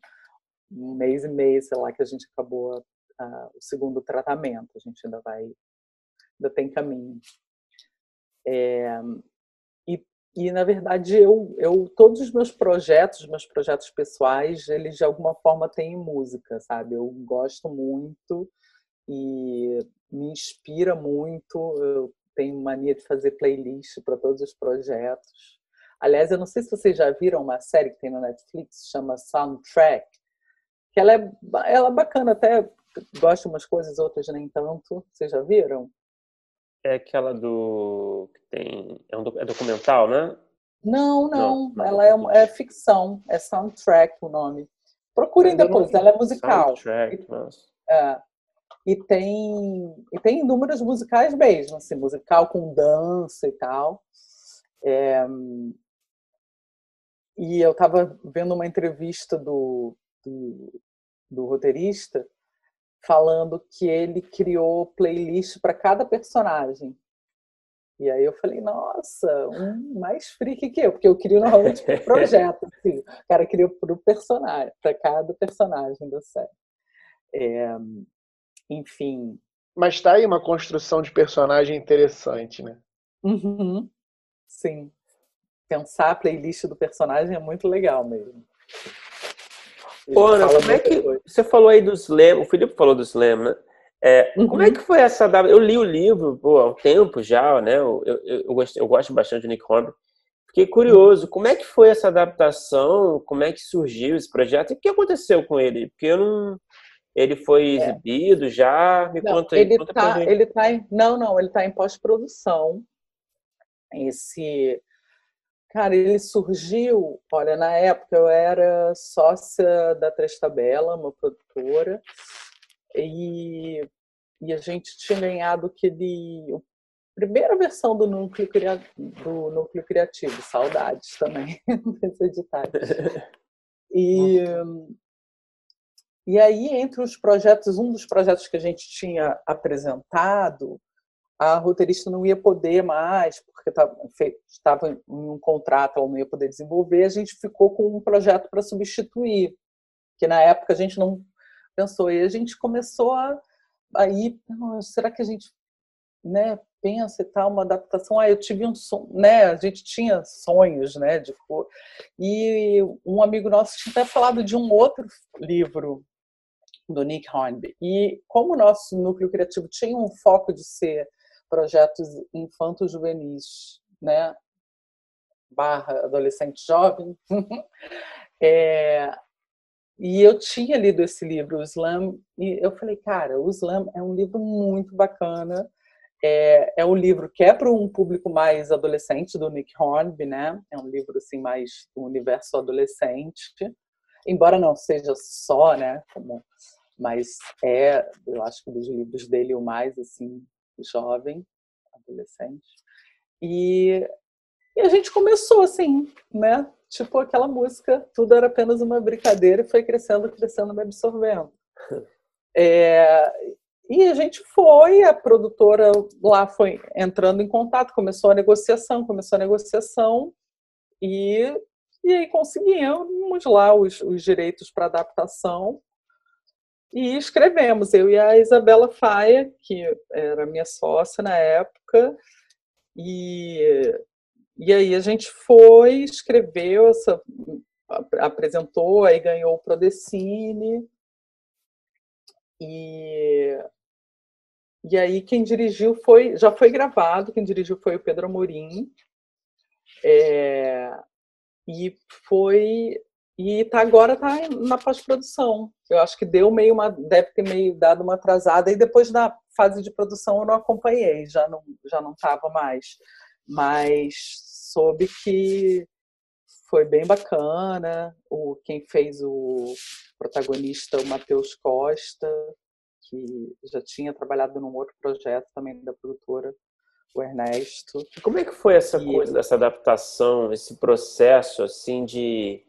um mês e meio, sei lá, que a gente acabou uh, o segundo tratamento. A gente ainda vai, ainda tem caminho. É, e na verdade eu, eu todos os meus projetos, meus projetos pessoais, eles de alguma forma têm música, sabe? Eu gosto muito e me inspira muito. Eu tenho mania de fazer playlist para todos os projetos. Aliás, eu não sei se vocês já viram uma série que tem na Netflix, chama Soundtrack, que ela é, ela é bacana, até gosto de umas coisas, outras nem tanto. Vocês já viram? É aquela do. que tem. É um é documental, né? Não, não. não ela é, é, ficção. É soundtrack o nome. Procurem depois, ela é musical. Soundtrack, nossa. É. E tem, e tem números musicais mesmo, assim, musical com dança e tal. É, e eu estava vendo uma entrevista do, do, do roteirista falando que ele criou playlist para cada personagem. E aí eu falei, nossa, um mais freak que eu, porque eu queria normalmente pro projeto, assim. O cara queria pro personagem, para cada personagem da série. É, enfim. Mas tá aí uma construção de personagem interessante, né? Uhum, sim. Pensar a playlist do personagem é muito legal mesmo. Ana, como é que. Você falou aí do Slam, o Felipe falou do Slam, né? É, uhum. Como é que foi essa Eu li o livro pô, há um tempo já, né? Eu, eu, eu, gosto, eu gosto bastante de Nick Hornby. Fiquei curioso, como é que foi essa adaptação? Como é que surgiu esse projeto? E o que aconteceu com ele? Porque eu não. Ele foi é. exibido é. já? Me não, conta aí. Ele conta tá, ele tá em, não, não, ele está em pós-produção. Esse. Cara, ele surgiu. Olha, na época eu era sócia da Trestabela, uma produtora e, e a gente tinha ganhado aquele a primeira versão do núcleo, do núcleo criativo, saudades também desse editário. E, e aí, entre os projetos, um dos projetos que a gente tinha apresentado, a roteirista não ia poder mais, porque estava em um contrato, ela não ia poder desenvolver, a gente ficou com um projeto para substituir, que na época a gente não pensou. E a gente começou a aí, será que a gente né, pensa e tal, uma adaptação. Ah, eu tive um sonho, né? A gente tinha sonhos, né? De. E um amigo nosso tinha até falado de um outro livro do Nick Hornby. E como o nosso núcleo criativo tinha um foco de ser projetos infantos juvenis, né? Barra adolescente jovem, é, e eu tinha lido esse livro, o Slam, e eu falei, cara, o Slam é um livro muito bacana. É, é um livro que é para um público mais adolescente, do Nick Hornby, né? É um livro assim mais do universo adolescente, embora não seja só, né? Como, mas é, eu acho que dos livros dele o mais assim jovem, adolescente. E, e a gente começou assim, né? tipo aquela música, tudo era apenas uma brincadeira e foi crescendo, crescendo, me absorvendo. É, e a gente foi, a produtora lá foi entrando em contato, começou a negociação, começou a negociação e, e aí conseguimos lá os, os direitos para adaptação e escrevemos, eu e a Isabela Faia, que era minha sócia na época, e e aí a gente foi, escreveu, essa, apresentou, aí ganhou o Prodecine. E, e aí quem dirigiu foi, já foi gravado, quem dirigiu foi o Pedro Amorim. É, e foi e tá agora tá na pós-produção. Eu acho que deu meio uma deve ter meio dado uma atrasada e depois da fase de produção eu não acompanhei, já não já não estava mais. Mas soube que foi bem bacana. O, quem fez o protagonista, o Matheus Costa, que já tinha trabalhado num outro projeto também da produtora, o Ernesto. Como é que foi essa e coisa, essa adaptação, esse processo assim de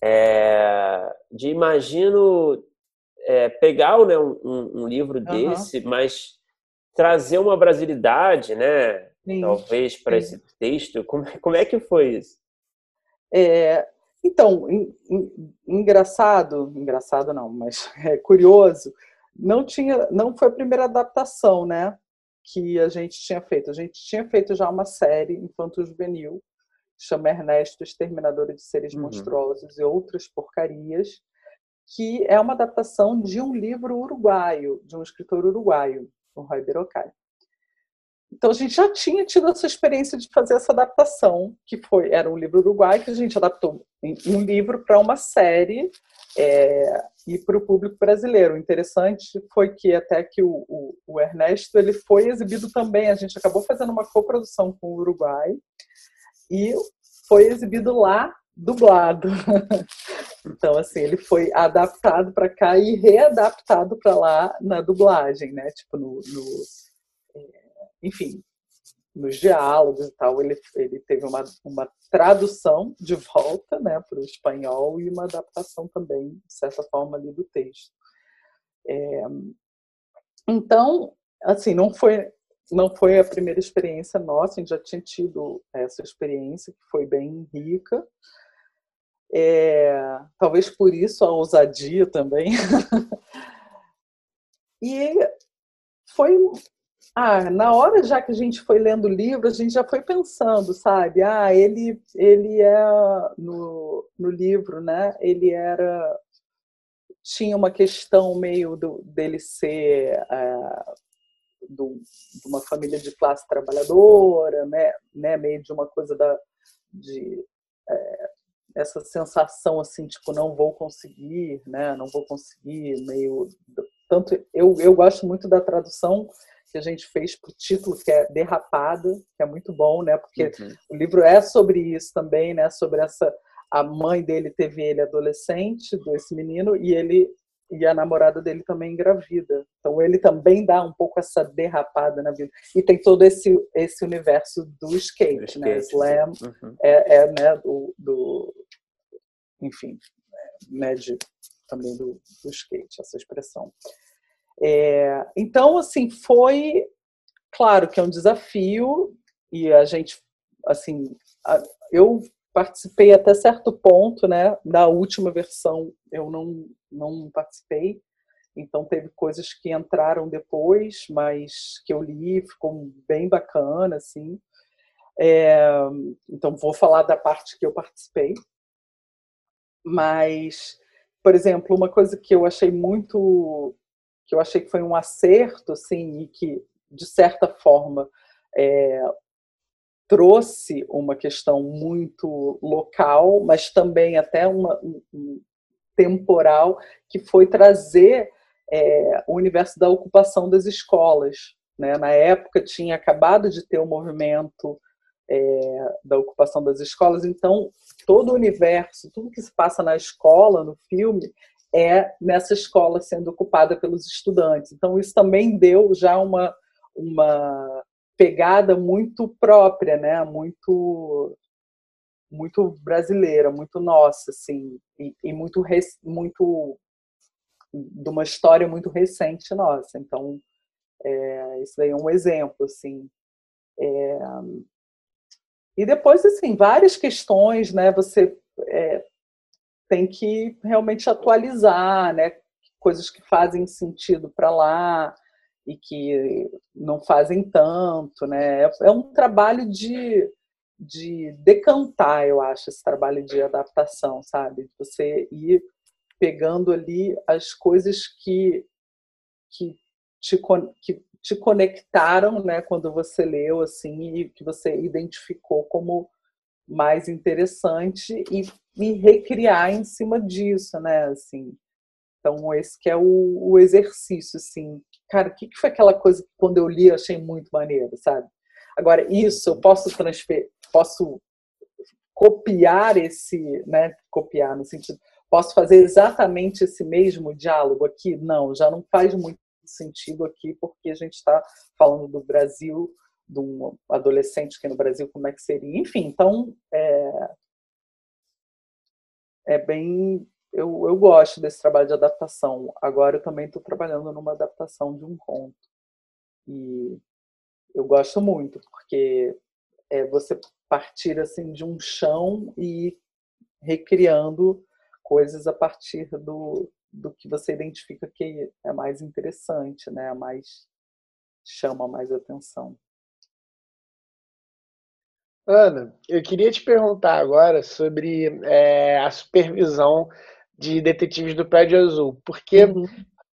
é, de imagino é, pegar né, um, um livro desse, uhum. mas trazer uma brasilidade, né? Sim, talvez para esse texto? Como, como é que foi isso? É, então, engraçado, engraçado não, mas é curioso, não tinha, não foi a primeira adaptação, né, que a gente tinha feito. A gente tinha feito já uma série infanto juvenil, chama Ernesto Exterminador de Seres uhum. Monstruosos e outras porcarias, que é uma adaptação de um livro uruguaio, de um escritor uruguaio, o Roy Berocai. Então a gente já tinha tido essa experiência de fazer essa adaptação, que foi era um livro uruguai que a gente adaptou um livro para uma série é, e para o público brasileiro. O interessante foi que até que o, o, o, Ernesto ele foi exibido também. A gente acabou fazendo uma coprodução com o Uruguai e foi exibido lá dublado. então assim ele foi adaptado para cá e readaptado para lá na dublagem, né? Tipo no, no enfim, nos diálogos e tal, ele, ele teve uma, uma tradução de volta né, para o espanhol e uma adaptação também, de certa forma, ali do texto. É, então, assim, não foi. não foi a primeira experiência nossa, a gente já tinha tido essa experiência, que foi bem rica. É, talvez por isso a ousadia também. e foi. Ah, na hora já que a gente foi lendo o livro, a gente já foi pensando, sabe? Ah, ele, ele é no, no livro, né? Ele era tinha uma questão meio do, dele ser uh, do, de uma família de classe trabalhadora, né, né meio de uma coisa da, de é, essa sensação assim, tipo, não vou conseguir, né, não vou conseguir, meio tanto eu, eu gosto muito da tradução que a gente fez para o título que é derrapada, que é muito bom, né, porque uhum. o livro é sobre isso também, né, sobre essa a mãe dele teve ele adolescente, desse menino, e ele e a namorada dele também engravida. Então ele também dá um pouco essa derrapada na vida. E tem todo esse esse universo do skate, né? Slam uhum. é, é, né do, do enfim, né de, também do, do skate essa expressão. É, então assim foi claro que é um desafio e a gente assim eu participei até certo ponto, né? Da última versão eu não, não participei, então teve coisas que entraram depois, mas que eu li, ficou bem bacana, assim. É, então vou falar da parte que eu participei. Mas, por exemplo, uma coisa que eu achei muito, que eu achei que foi um acerto, assim, e que de certa forma é, trouxe uma questão muito local, mas também até uma um, temporal, que foi trazer é, o universo da ocupação das escolas. Né? Na época tinha acabado de ter o movimento é, da ocupação das escolas, então todo o universo, tudo que se passa na escola, no filme, é nessa escola sendo ocupada pelos estudantes. Então isso também deu já uma, uma pegada muito própria, né? Muito muito brasileira, muito nossa, assim, e, e muito muito de uma história muito recente nossa. Então, é, isso daí é um exemplo, assim. É, e depois, assim, várias questões, né? Você é, tem que realmente atualizar, né? Coisas que fazem sentido para lá, e que não fazem tanto, né? É um trabalho de, de decantar, eu acho, esse trabalho de adaptação, sabe? Você ir pegando ali as coisas que, que, te, que te conectaram, né? Quando você leu, assim, e que você identificou como mais interessante e, e recriar em cima disso, né? Assim, então, esse que é o, o exercício, assim. Cara, o que, que foi aquela coisa que quando eu li eu achei muito maneiro, sabe? Agora, isso eu posso transferir, posso copiar esse, né? Copiar no sentido, posso fazer exatamente esse mesmo diálogo aqui? Não, já não faz muito sentido aqui, porque a gente está falando do Brasil, de um adolescente que no Brasil, como é que seria? Enfim, então é, é bem eu, eu gosto desse trabalho de adaptação. Agora eu também estou trabalhando numa adaptação de um conto. E eu gosto muito, porque é você partir assim de um chão e recriando coisas a partir do, do que você identifica que é mais interessante, né? mais chama mais atenção. Ana, eu queria te perguntar agora sobre é, a supervisão de Detetives do Prédio Azul, porque uhum.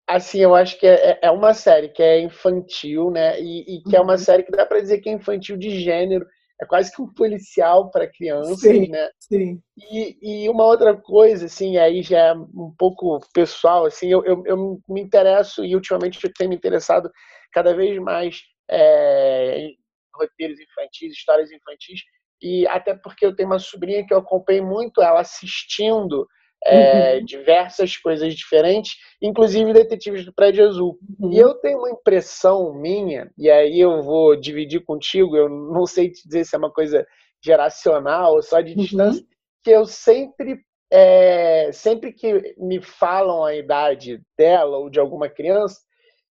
assim eu acho que é, é, é uma série que é infantil, né? E, e que é uma uhum. série que dá para dizer que é infantil de gênero, é quase que um policial para crianças, sim, né? Sim. E, e uma outra coisa, assim, aí já é um pouco pessoal, assim, eu, eu, eu me interesso e ultimamente eu tenho me interessado cada vez mais é, roteiros infantis, histórias infantis, e até porque eu tenho uma sobrinha que eu acompanhei muito ela assistindo é, uhum. diversas coisas diferentes, inclusive Detetives do Prédio Azul. Uhum. E eu tenho uma impressão minha, e aí eu vou dividir contigo, eu não sei te dizer se é uma coisa geracional ou só de uhum. distância, uhum. que eu sempre, é, sempre que me falam a idade dela ou de alguma criança,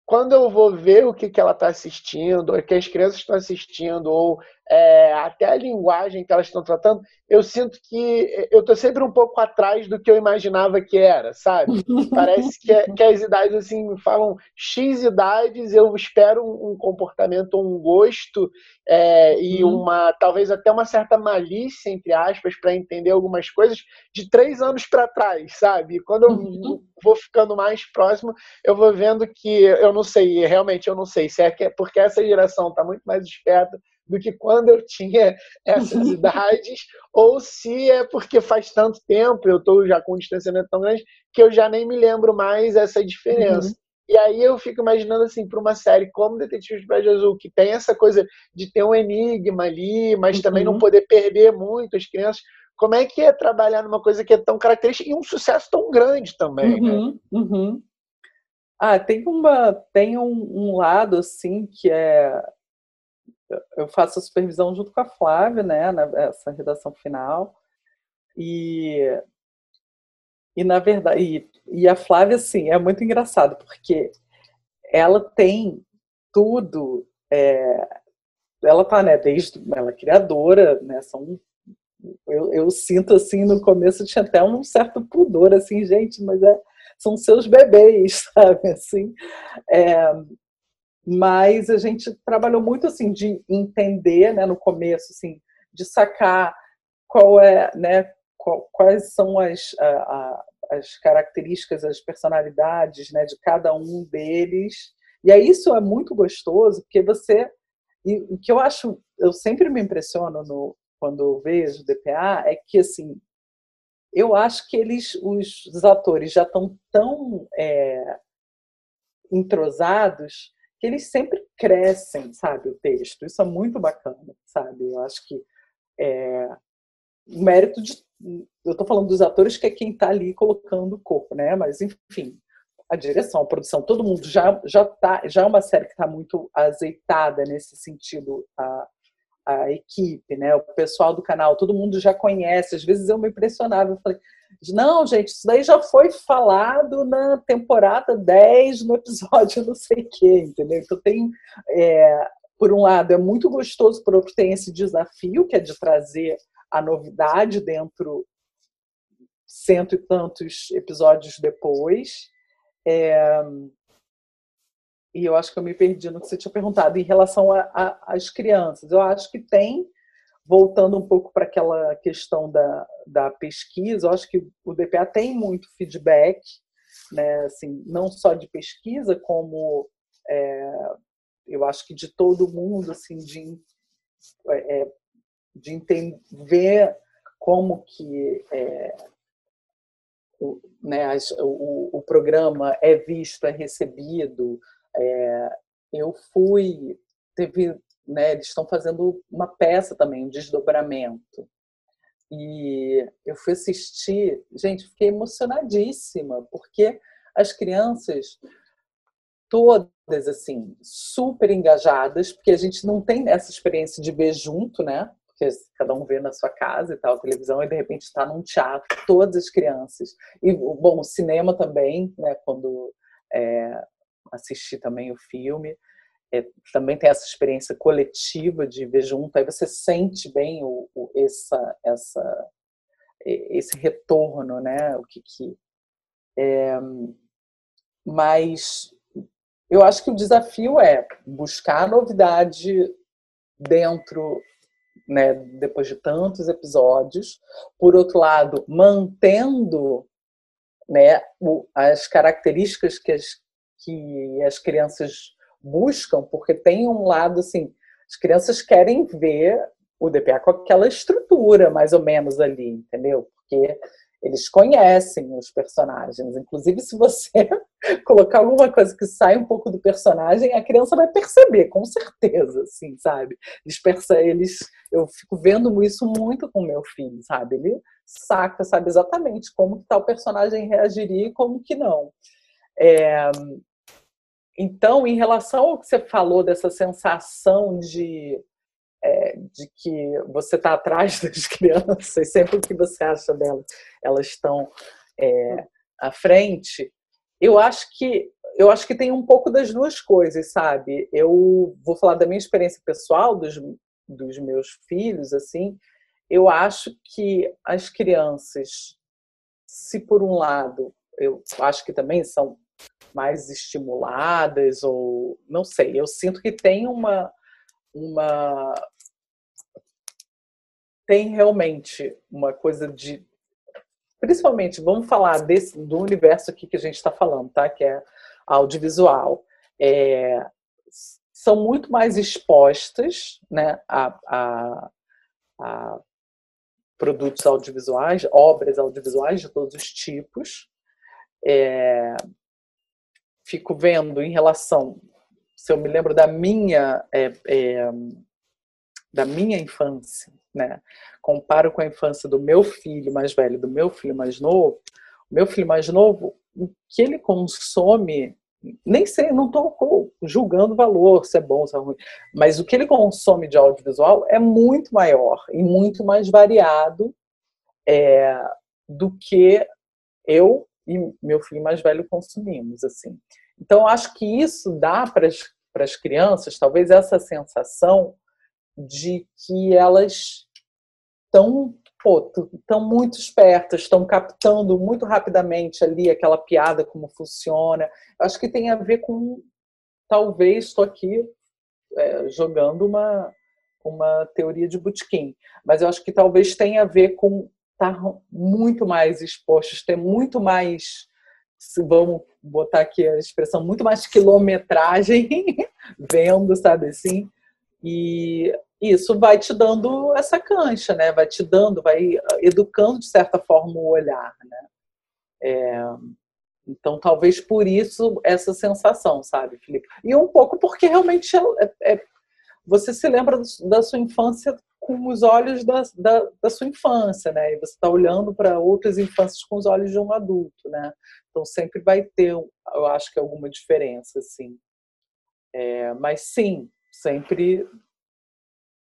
quando eu vou ver o que, que ela está assistindo, o que as crianças estão assistindo, ou é, até a linguagem que elas estão tratando, eu sinto que eu estou sempre um pouco atrás do que eu imaginava que era, sabe? Parece que, é, que as idades assim falam X idades, eu espero um, um comportamento, um gosto é, e uhum. uma talvez até uma certa malícia entre aspas para entender algumas coisas de três anos para trás, sabe? quando eu uhum. vou ficando mais próximo, eu vou vendo que eu não sei, realmente eu não sei se é, é porque essa geração está muito mais esperta do que quando eu tinha essas idades, ou se é porque faz tanto tempo, eu estou já com um distanciamento tão grande, que eu já nem me lembro mais essa diferença. Uhum. E aí eu fico imaginando assim, para uma série como Detetive de Prédio Azul, que tem essa coisa de ter um enigma ali, mas uhum. também não uhum. poder perder muito as crianças, como é que é trabalhar numa coisa que é tão característica e um sucesso tão grande também, né? uhum. né? Uhum. Ah, tem uma tem um, um lado assim que é eu faço a supervisão junto com a Flávia, né, nessa redação final. E, e na verdade, e, e a Flávia, assim, é muito engraçado, porque ela tem tudo, é, ela tá, né, desde, ela é criadora, né, são, eu, eu sinto, assim, no começo tinha até um certo pudor, assim, gente, mas é, são seus bebês, sabe, assim, é, mas a gente trabalhou muito assim de entender, né, no começo, assim, de sacar qual é, né, qual, quais são as, a, a, as características, as personalidades, né, de cada um deles. E aí isso é muito gostoso, porque você e o que eu acho, eu sempre me impressiono no, quando vejo o DPA é que assim, eu acho que eles, os, os atores já estão tão é, entrosados que eles sempre crescem, sabe, o texto. Isso é muito bacana, sabe? Eu acho que é o mérito de. Eu estou falando dos atores, que é quem está ali colocando o corpo, né? Mas, enfim, a direção, a produção, todo mundo já já tá, já é uma série que está muito azeitada nesse sentido. A, a equipe, né? O pessoal do canal, todo mundo já conhece. Às vezes eu me impressionava, eu falei, não, gente, isso daí já foi falado na temporada 10, no episódio não sei o quê, entendeu? Então tem, é, por um lado, é muito gostoso, por outro, tem esse desafio, que é de trazer a novidade dentro cento e tantos episódios depois. É, e eu acho que eu me perdi no que você tinha perguntado em relação às crianças. Eu acho que tem voltando um pouco para aquela questão da, da pesquisa, eu acho que o DPA tem muito feedback, né, assim, não só de pesquisa, como é, eu acho que de todo mundo, assim, de, é, de entender como que é, o, né, as, o, o, programa é visto, é recebido. É, eu fui, teve né, eles estão fazendo uma peça também, um desdobramento. E eu fui assistir, gente, fiquei emocionadíssima, porque as crianças todas assim, super engajadas, porque a gente não tem essa experiência de ver junto, né? Porque cada um vê na sua casa e tal, televisão, e de repente está num teatro, todas as crianças. E, bom, o cinema também, né? Quando é, assisti também o filme é, também tem essa experiência coletiva de ver junto, aí você sente bem o, o, essa, essa, esse retorno, né? O que, que é, mas eu acho que o desafio é buscar novidade dentro, né, depois de tantos episódios. Por outro lado, mantendo né, as características que as, que as crianças buscam, porque tem um lado assim, as crianças querem ver o DPA com aquela estrutura, mais ou menos ali, entendeu? Porque eles conhecem os personagens. Inclusive, se você colocar alguma coisa que sai um pouco do personagem, a criança vai perceber, com certeza, assim, sabe? Eles eles, eu fico vendo isso muito com meu filho, sabe? Ele saca, sabe exatamente como que tal personagem reagiria e como que não. É, então, em relação ao que você falou dessa sensação de, é, de que você está atrás das crianças, sempre o que você acha delas, elas estão é, à frente, eu acho que eu acho que tem um pouco das duas coisas, sabe? Eu vou falar da minha experiência pessoal, dos, dos meus filhos, assim. Eu acho que as crianças, se por um lado, eu acho que também são mais estimuladas, ou não sei, eu sinto que tem uma. uma tem realmente uma coisa de principalmente, vamos falar desse, do universo aqui que a gente está falando, tá? Que é audiovisual. É, são muito mais expostas né, a, a, a, produtos audiovisuais, obras audiovisuais de todos os tipos. É, fico vendo em relação, se eu me lembro da minha é, é da minha infância, né? Comparo com a infância do meu filho mais velho, do meu filho mais novo. O meu filho mais novo, o que ele consome, nem sei, não estou julgando o valor, se é bom, se é ruim, mas o que ele consome de audiovisual é muito maior e muito mais variado é, do que eu e meu filho mais velho consumimos, assim. Então, acho que isso dá para as crianças, talvez essa sensação de que elas estão estão muito espertas, estão captando muito rapidamente ali aquela piada, como funciona. Acho que tem a ver com, talvez, estou aqui é, jogando uma, uma teoria de butiquim, mas eu acho que talvez tenha a ver com estar muito mais expostos, ter muito mais, vamos botar aqui a expressão, muito mais quilometragem vendo, sabe assim, e isso vai te dando essa cancha, né? Vai te dando, vai educando de certa forma o olhar, né? É, então, talvez por isso essa sensação, sabe, Felipe? E um pouco porque realmente é, é, você se lembra da sua infância com os olhos da, da, da sua infância, né? E você está olhando para outras infâncias com os olhos de um adulto, né? Então sempre vai ter, eu acho que alguma diferença, assim. É, mas sim, sempre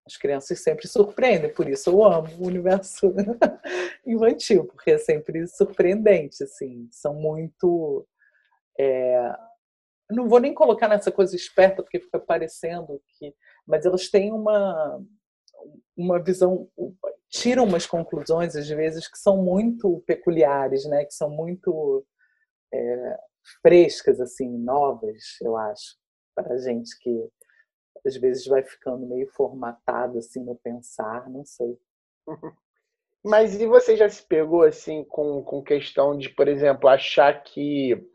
as crianças sempre surpreendem, por isso eu amo o universo infantil, porque é sempre surpreendente, assim, são muito é... não vou nem colocar nessa coisa esperta, porque fica parecendo que, mas elas têm uma uma visão, tiram umas conclusões às vezes que são muito peculiares, né, que são muito é, frescas, assim, novas, eu acho, para a gente que às vezes vai ficando meio formatado assim no pensar, não sei. Mas e você já se pegou assim com, com questão de, por exemplo, achar que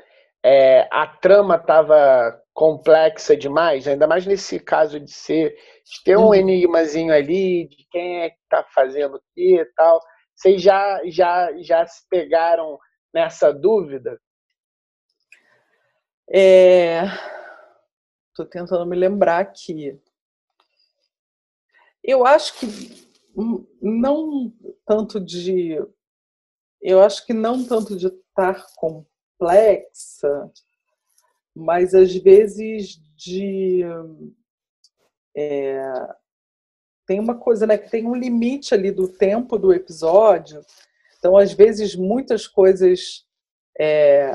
é, a trama estava complexa demais, ainda mais nesse caso de ser de ter um uhum. enigmazinho ali de quem é que está fazendo o que e tal. Vocês já já já se pegaram nessa dúvida? É, Estou tentando me lembrar aqui. Eu acho que não tanto de. Eu acho que não tanto de estar complexa, mas às vezes de. É, tem uma coisa, né? Que tem um limite ali do tempo do episódio. Então, às vezes, muitas coisas é,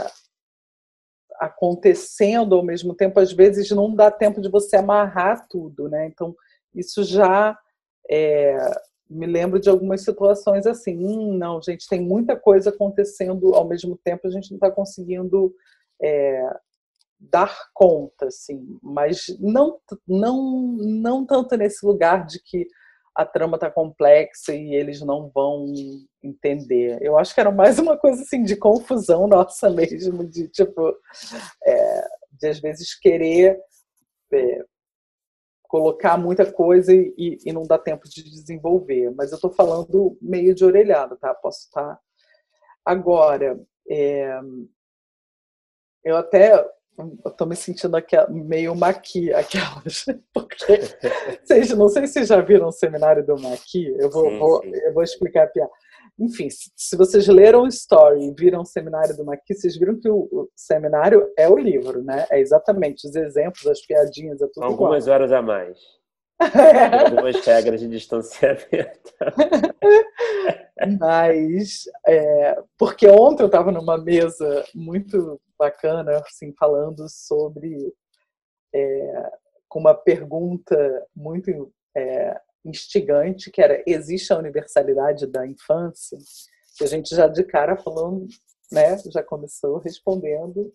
acontecendo ao mesmo tempo, às vezes não dá tempo de você amarrar tudo, né? Então, isso já é, me lembro de algumas situações assim, hum, não, gente, tem muita coisa acontecendo ao mesmo tempo, a gente não está conseguindo é, dar conta, assim, mas não, não, não tanto nesse lugar de que a trama tá complexa e eles não vão entender. Eu acho que era mais uma coisa assim de confusão nossa mesmo, de tipo, é, de às vezes querer é, colocar muita coisa e, e, não dá tempo de desenvolver. Mas eu estou falando meio de orelhada, tá? Posso estar. Tá... Agora, é, eu até eu tô me sentindo aqui, meio maqui, aquelas. Porque vocês, não sei se vocês já viram o seminário do Maqui, eu vou, sim, vou sim. eu vou explicar a piada. Enfim, se vocês leram o story e viram o seminário do Maqui, vocês viram que o, o, seminário é o livro, né? É exatamente os exemplos, as piadinhas, é tudo Algumas igual. horas a mais. É. Algumas regras de distanciamento. Mas, é, porque ontem eu estava numa mesa muito bacana, assim, falando sobre é, com uma pergunta muito é, instigante, que era: existe a universalidade da infância? Que a gente já de cara falando, né, já começou respondendo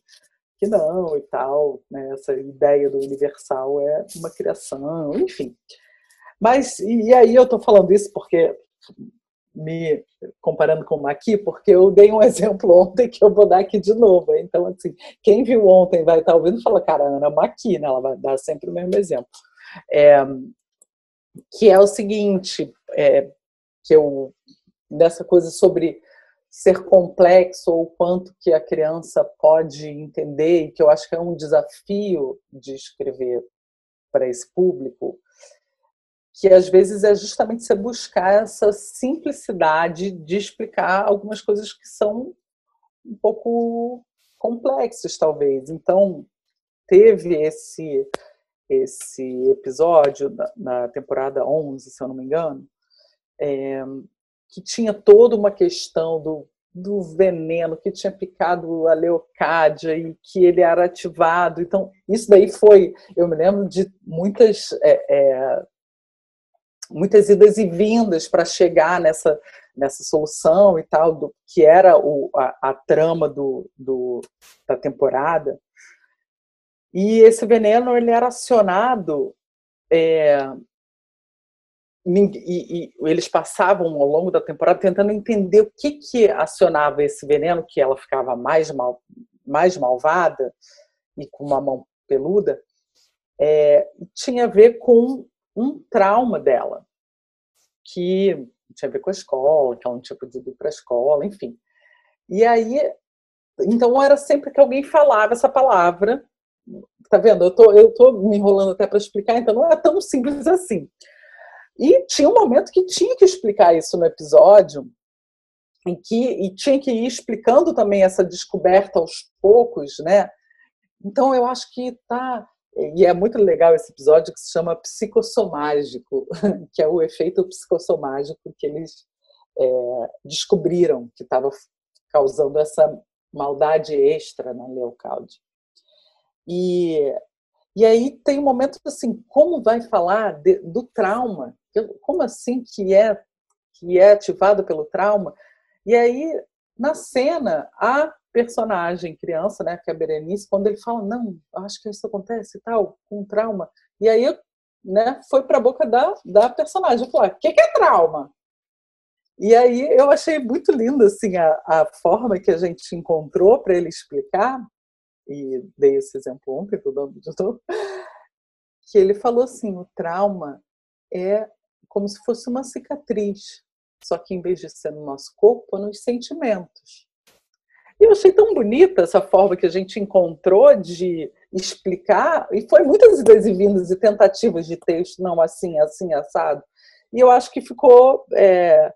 que não e tal, né, essa ideia do universal é uma criação, enfim. Mas, e aí eu estou falando isso porque me comparando com o Maqui, porque eu dei um exemplo ontem que eu vou dar aqui de novo. Então, assim, quem viu ontem vai estar ouvindo e fala, cara, Ana Maqui, né? ela vai dar sempre o mesmo exemplo. É, que é o seguinte, é, que eu, dessa coisa sobre ser complexo ou quanto que a criança pode entender, e que eu acho que é um desafio de escrever para esse público, que às vezes é justamente você buscar essa simplicidade de explicar algumas coisas que são um pouco complexas, talvez. Então, teve esse esse episódio na, temporada 11, se eu não me engano, é, que tinha toda uma questão do, do veneno que tinha picado a Leocádia e que ele era ativado. Então, isso daí foi, eu me lembro de muitas é, é, muitas idas e vindas para chegar nessa, nessa solução e tal, do que era o, a, a trama do, do, da temporada. E esse veneno ele era acionado é, e, e, eles passavam ao longo da temporada tentando entender o que que acionava esse veneno, que ela ficava mais mal, mais malvada e com uma mão peluda, é, tinha a ver com um trauma dela, que tinha a ver com a escola, que ela não tinha podido ir para a escola, enfim. E aí, então era sempre que alguém falava essa palavra, tá vendo? Eu tô, eu tô me enrolando até para explicar, então não é tão simples assim. E tinha um momento que tinha que explicar isso no episódio, em que e tinha que ir explicando também essa descoberta aos poucos, né? Então eu acho que tá e é muito legal esse episódio que se chama psicossomágico, que é o efeito psicossomágico que eles é, descobriram que estava causando essa maldade extra na Leocaldi. E, e aí tem um momento assim, como vai falar de, do trauma? Como assim que é que é ativado pelo trauma? E aí na cena a personagem criança, né, que é a Berenice, quando ele fala, não, acho que isso acontece tal, com trauma. E aí, né, foi para a boca da, da personagem, falar, o que, que é trauma? E aí eu achei muito lindo assim a, a forma que a gente encontrou para ele explicar e dei esse exemplo ontem do dono de novo, que ele falou assim, o trauma é como se fosse uma cicatriz, só que em vez de ser no nosso corpo, é nos sentimentos. E eu achei tão bonita essa forma que a gente encontrou de explicar, e foi muitas idas e vindas e tentativas de texto, não assim, assim, assado. E eu acho que ficou, é,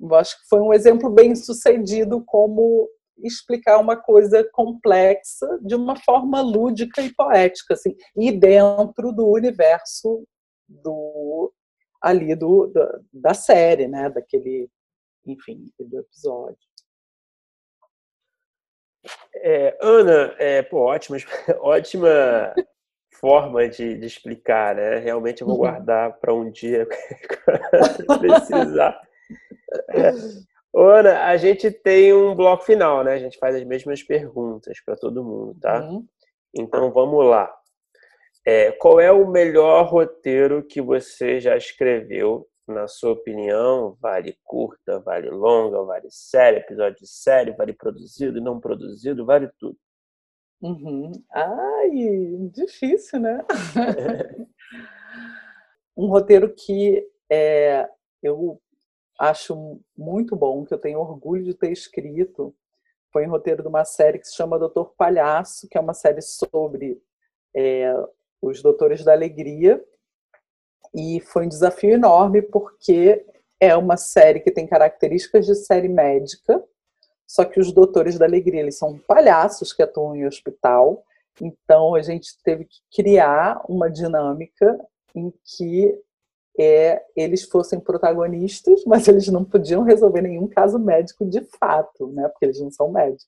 eu acho que foi um exemplo bem sucedido como explicar uma coisa complexa de uma forma lúdica e poética, assim, e dentro do universo do ali do, da, da série, né, daquele, enfim, do episódio. É, Ana, é, pô, ótima, ótima forma de, de, explicar, né? Realmente eu vou uhum. guardar para um dia precisar. É. Ana, a gente tem um bloco final, né? A gente faz as mesmas perguntas para todo mundo, tá? Uhum. Então vamos lá. É, qual é o melhor roteiro que você já escreveu na sua opinião, vale curta, vale longa, vale série, episódio de série, vale produzido e não produzido, vale tudo. Uhum. Ai, difícil, né? um roteiro que é, eu acho muito bom, que eu tenho orgulho de ter escrito, foi um roteiro de uma série que se chama Doutor Palhaço, que é uma série sobre é, os Doutores da Alegria, e foi um desafio enorme porque é uma série que tem características de série médica, só que os doutores da alegria eles são palhaços que atuam em hospital. Então a gente teve que criar uma dinâmica em que é, eles fossem protagonistas, mas eles não podiam resolver nenhum caso médico de fato, né? Porque eles não são médicos.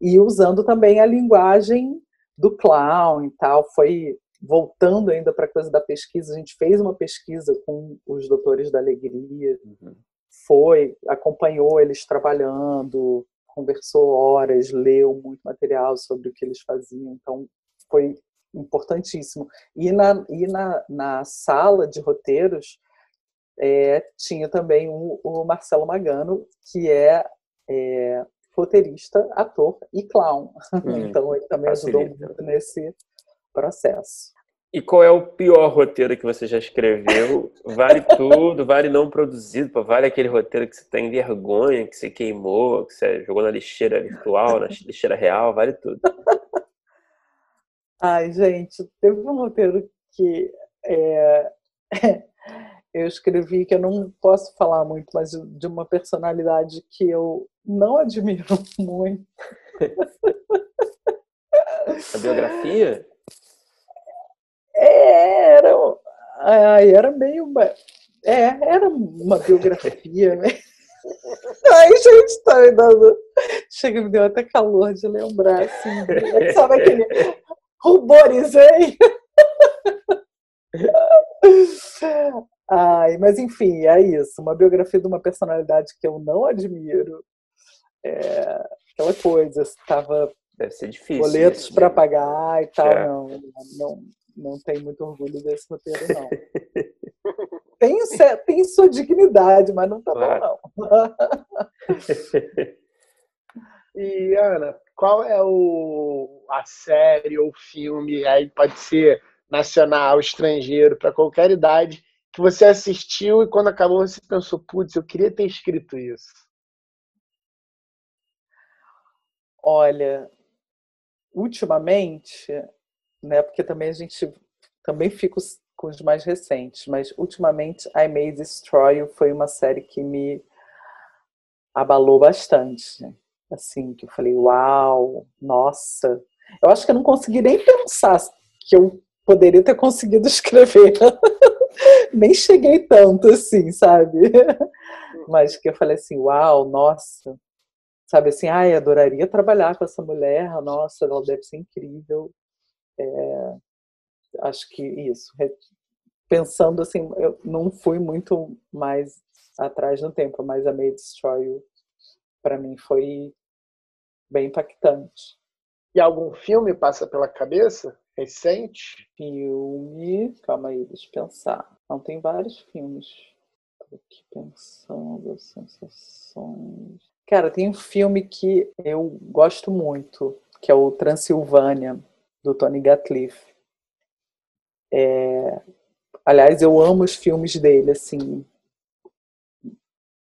e usando também a linguagem do clown e tal. Foi voltando ainda para a coisa da pesquisa, a gente fez uma pesquisa com os doutores da alegria, uhum. foi, acompanhou eles trabalhando, conversou horas, leu muito material sobre o que eles faziam, então foi importantíssimo. E na, e na, na sala de roteiros é, tinha também o, o, Marcelo Magano, que é, é, roteirista, ator e clown. Hum, então ele também facilita. ajudou muito nesse processo. E qual é o pior roteiro que você já escreveu? Vale tudo, vale não produzido, vale aquele roteiro que você tem vergonha, que você queimou, que você jogou na lixeira virtual, na lixeira real, vale tudo. Ai, gente, teve um roteiro que é, eu escrevi que eu não posso falar muito, mas de uma personalidade que eu não admiro muito. A biografia? É, era, era meio uma, é, era uma biografia. Né? Ai, gente, tá me dando. Chega, me deu até calor de lembrar, assim. Sabe aquele ruborizei? Ai, mas enfim, é isso. Uma biografia de uma personalidade que eu não admiro. É, aquela coisa, estava Deve ser difícil. Boletos para pagar e tal. É. Não, não, não tem muito orgulho desse roteiro, não. tem, tem sua dignidade, mas não tá claro. bom, não. e, Ana, qual é o, a série ou filme, aí pode ser nacional, estrangeiro, para qualquer idade, que você assistiu e quando acabou você pensou, putz, eu queria ter escrito isso? Olha, ultimamente né? Porque também a gente também fica com os mais recentes, mas ultimamente I May Destroy You foi uma série que me abalou bastante. Assim, que eu falei, uau, nossa. Eu acho que eu não consegui nem pensar que eu poderia ter conseguido escrever. nem cheguei tanto assim, sabe? Mas que eu falei assim, uau, nossa. Sabe assim, ai, adoraria trabalhar com essa mulher, nossa, ela deve ser incrível. É, acho que isso. Pensando assim, eu não fui muito mais atrás no tempo, mas a May Destroy para mim, foi bem impactante. E algum filme passa pela cabeça? Recente? Filme. Calma aí, deixa eu pensar. Não, tem vários filmes. Tô aqui pensando, sensações. Cara, tem um filme que eu gosto muito, que é o Transilvânia do Tony Gatliff. É, aliás, eu amo os filmes dele, assim,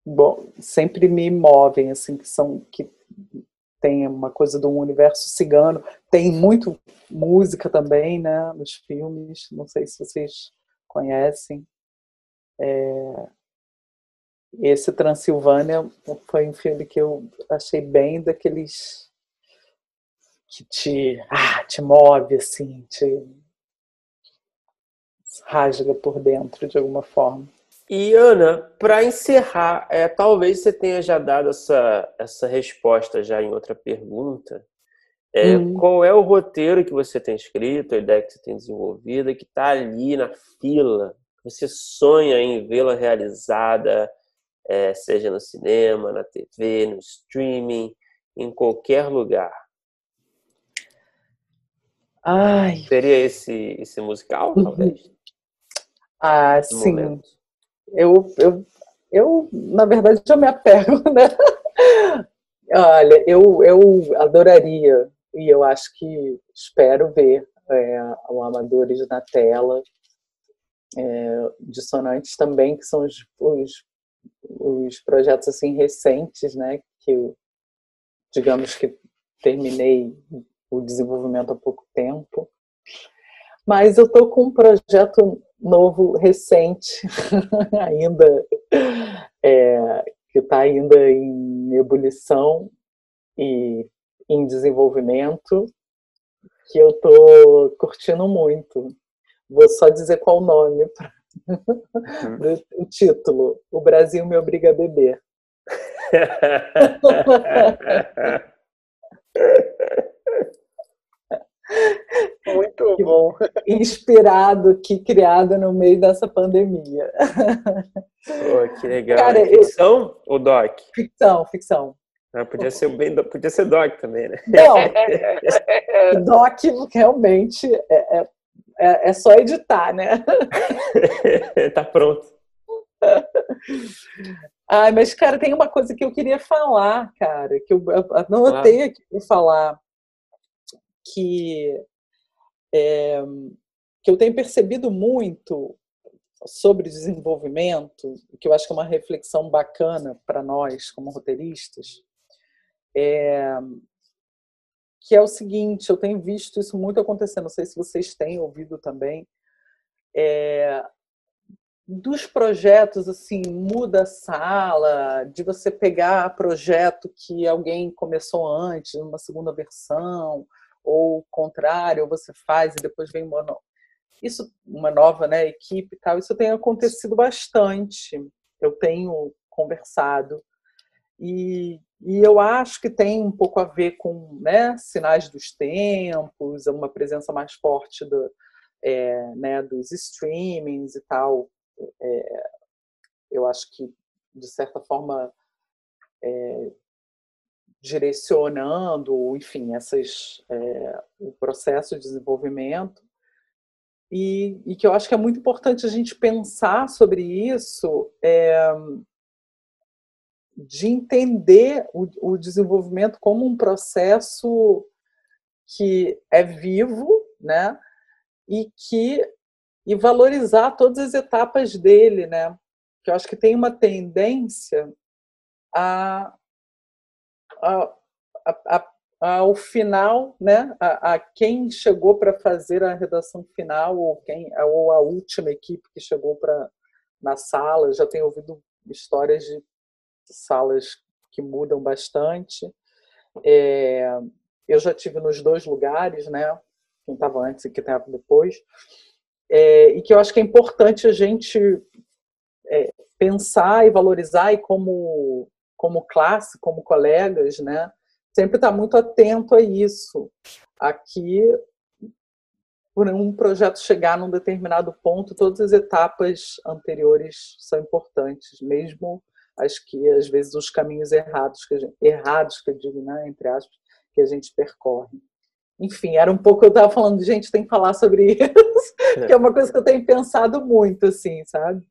bom, sempre me movem, assim, que são que tem uma coisa do universo cigano, tem muito música também, né, nos filmes. Não sei se vocês conhecem. É, esse Transilvânia foi um filme que eu achei bem daqueles que te, ah, te move, assim, te rasga por dentro de alguma forma. E Ana, para encerrar, é, talvez você tenha já dado essa, essa resposta já em outra pergunta. É, hum. Qual é o roteiro que você tem escrito, a ideia que você tem desenvolvida, que está ali na fila, você sonha em vê-la realizada, é, seja no cinema, na TV, no streaming, em qualquer lugar? Ai. Seria esse, esse musical, uhum. talvez? Ah, sim. Eu, eu, eu, na verdade, eu me apego, né? Olha, eu, eu adoraria, e eu acho que espero ver é, o Amadores na tela, é, Dissonantes também, que são os, os, os projetos assim recentes, né? Que eu, digamos que terminei o desenvolvimento há pouco tempo. Mas eu estou com um projeto novo, recente, ainda, é, que está ainda em ebulição e em desenvolvimento, que eu estou curtindo muito. Vou só dizer qual o nome, pra... uhum. o título: O Brasil me obriga a beber. Muito bom. Inspirado que criado no meio dessa pandemia. Pô, que legal. Cara, ficção eu... ou doc? Ficção, ficção. Ah, podia ser bem, podia ser doc também, né? Não, doc realmente é, é, é, é só editar, né? tá pronto. Ai, mas, cara, tem uma coisa que eu queria falar, cara, que eu anotei aqui para falar, que, é, que eu tenho percebido muito sobre desenvolvimento, que eu acho que é uma reflexão bacana para nós, como roteiristas, é, que é o seguinte, eu tenho visto isso muito acontecendo, não sei se vocês têm ouvido também, é, dos projetos assim muda a sala de você pegar projeto que alguém começou antes uma segunda versão ou o contrário você faz e depois vem uma isso uma nova né equipe e tal isso tem acontecido bastante eu tenho conversado. E, e eu acho que tem um pouco a ver com né sinais dos tempos uma presença mais forte do é, né, dos streamings e tal. É, eu acho que, de certa forma, é, direcionando, enfim, essas, é, o processo de desenvolvimento. E, e, que eu acho que é muito importante a gente pensar sobre isso, é, de entender o, o desenvolvimento como um processo que é vivo, né? E que e valorizar todas as etapas dele, né? Que eu acho que tem uma tendência a, a, a, a ao final, né? A, quem chegou para fazer a redação final ou quem ou a última equipe que chegou para na sala. Já tenho ouvido histórias de salas que mudam bastante. É, eu já tive nos dois lugares, né? Quem estava antes e quem estava depois é, e que eu acho que é importante a gente é, pensar e valorizar e como como classe, como colegas, né, sempre estar tá muito atento a isso. Aqui, por um projeto chegar num determinado ponto, todas as etapas anteriores são importantes, mesmo as que às vezes os caminhos errados que gente, errados que eu digo, né, entre aspas, que a gente percorre enfim, era um pouco eu estava falando, gente, tem que falar sobre isso, é. que é uma coisa que eu tenho pensado muito, assim, sabe?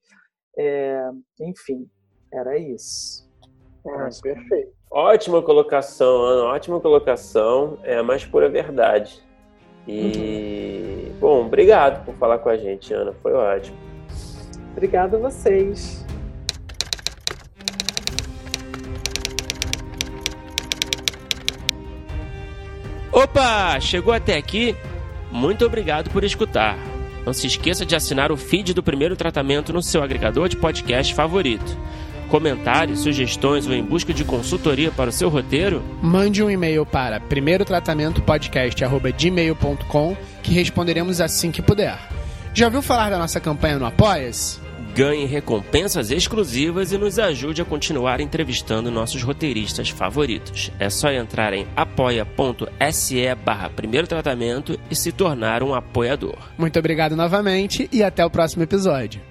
É, enfim, era isso. Ah, perfeito. Ótima colocação, Ana, ótima colocação, é a mais pura verdade. E, uhum. bom, obrigado por falar com a gente, Ana, foi ótimo. Obrigada a vocês. Opa! Chegou até aqui? Muito obrigado por escutar. Não se esqueça de assinar o feed do primeiro tratamento no seu agregador de podcast favorito. Comentários, sugestões ou em busca de consultoria para o seu roteiro? Mande um e-mail para primeirotratamentopodcast.gmail.com que responderemos assim que puder. Já ouviu falar da nossa campanha no Apoia-se? ganhe recompensas exclusivas e nos ajude a continuar entrevistando nossos roteiristas favoritos. É só entrar em apoia.se barra primeiro tratamento e se tornar um apoiador. Muito obrigado novamente e até o próximo episódio.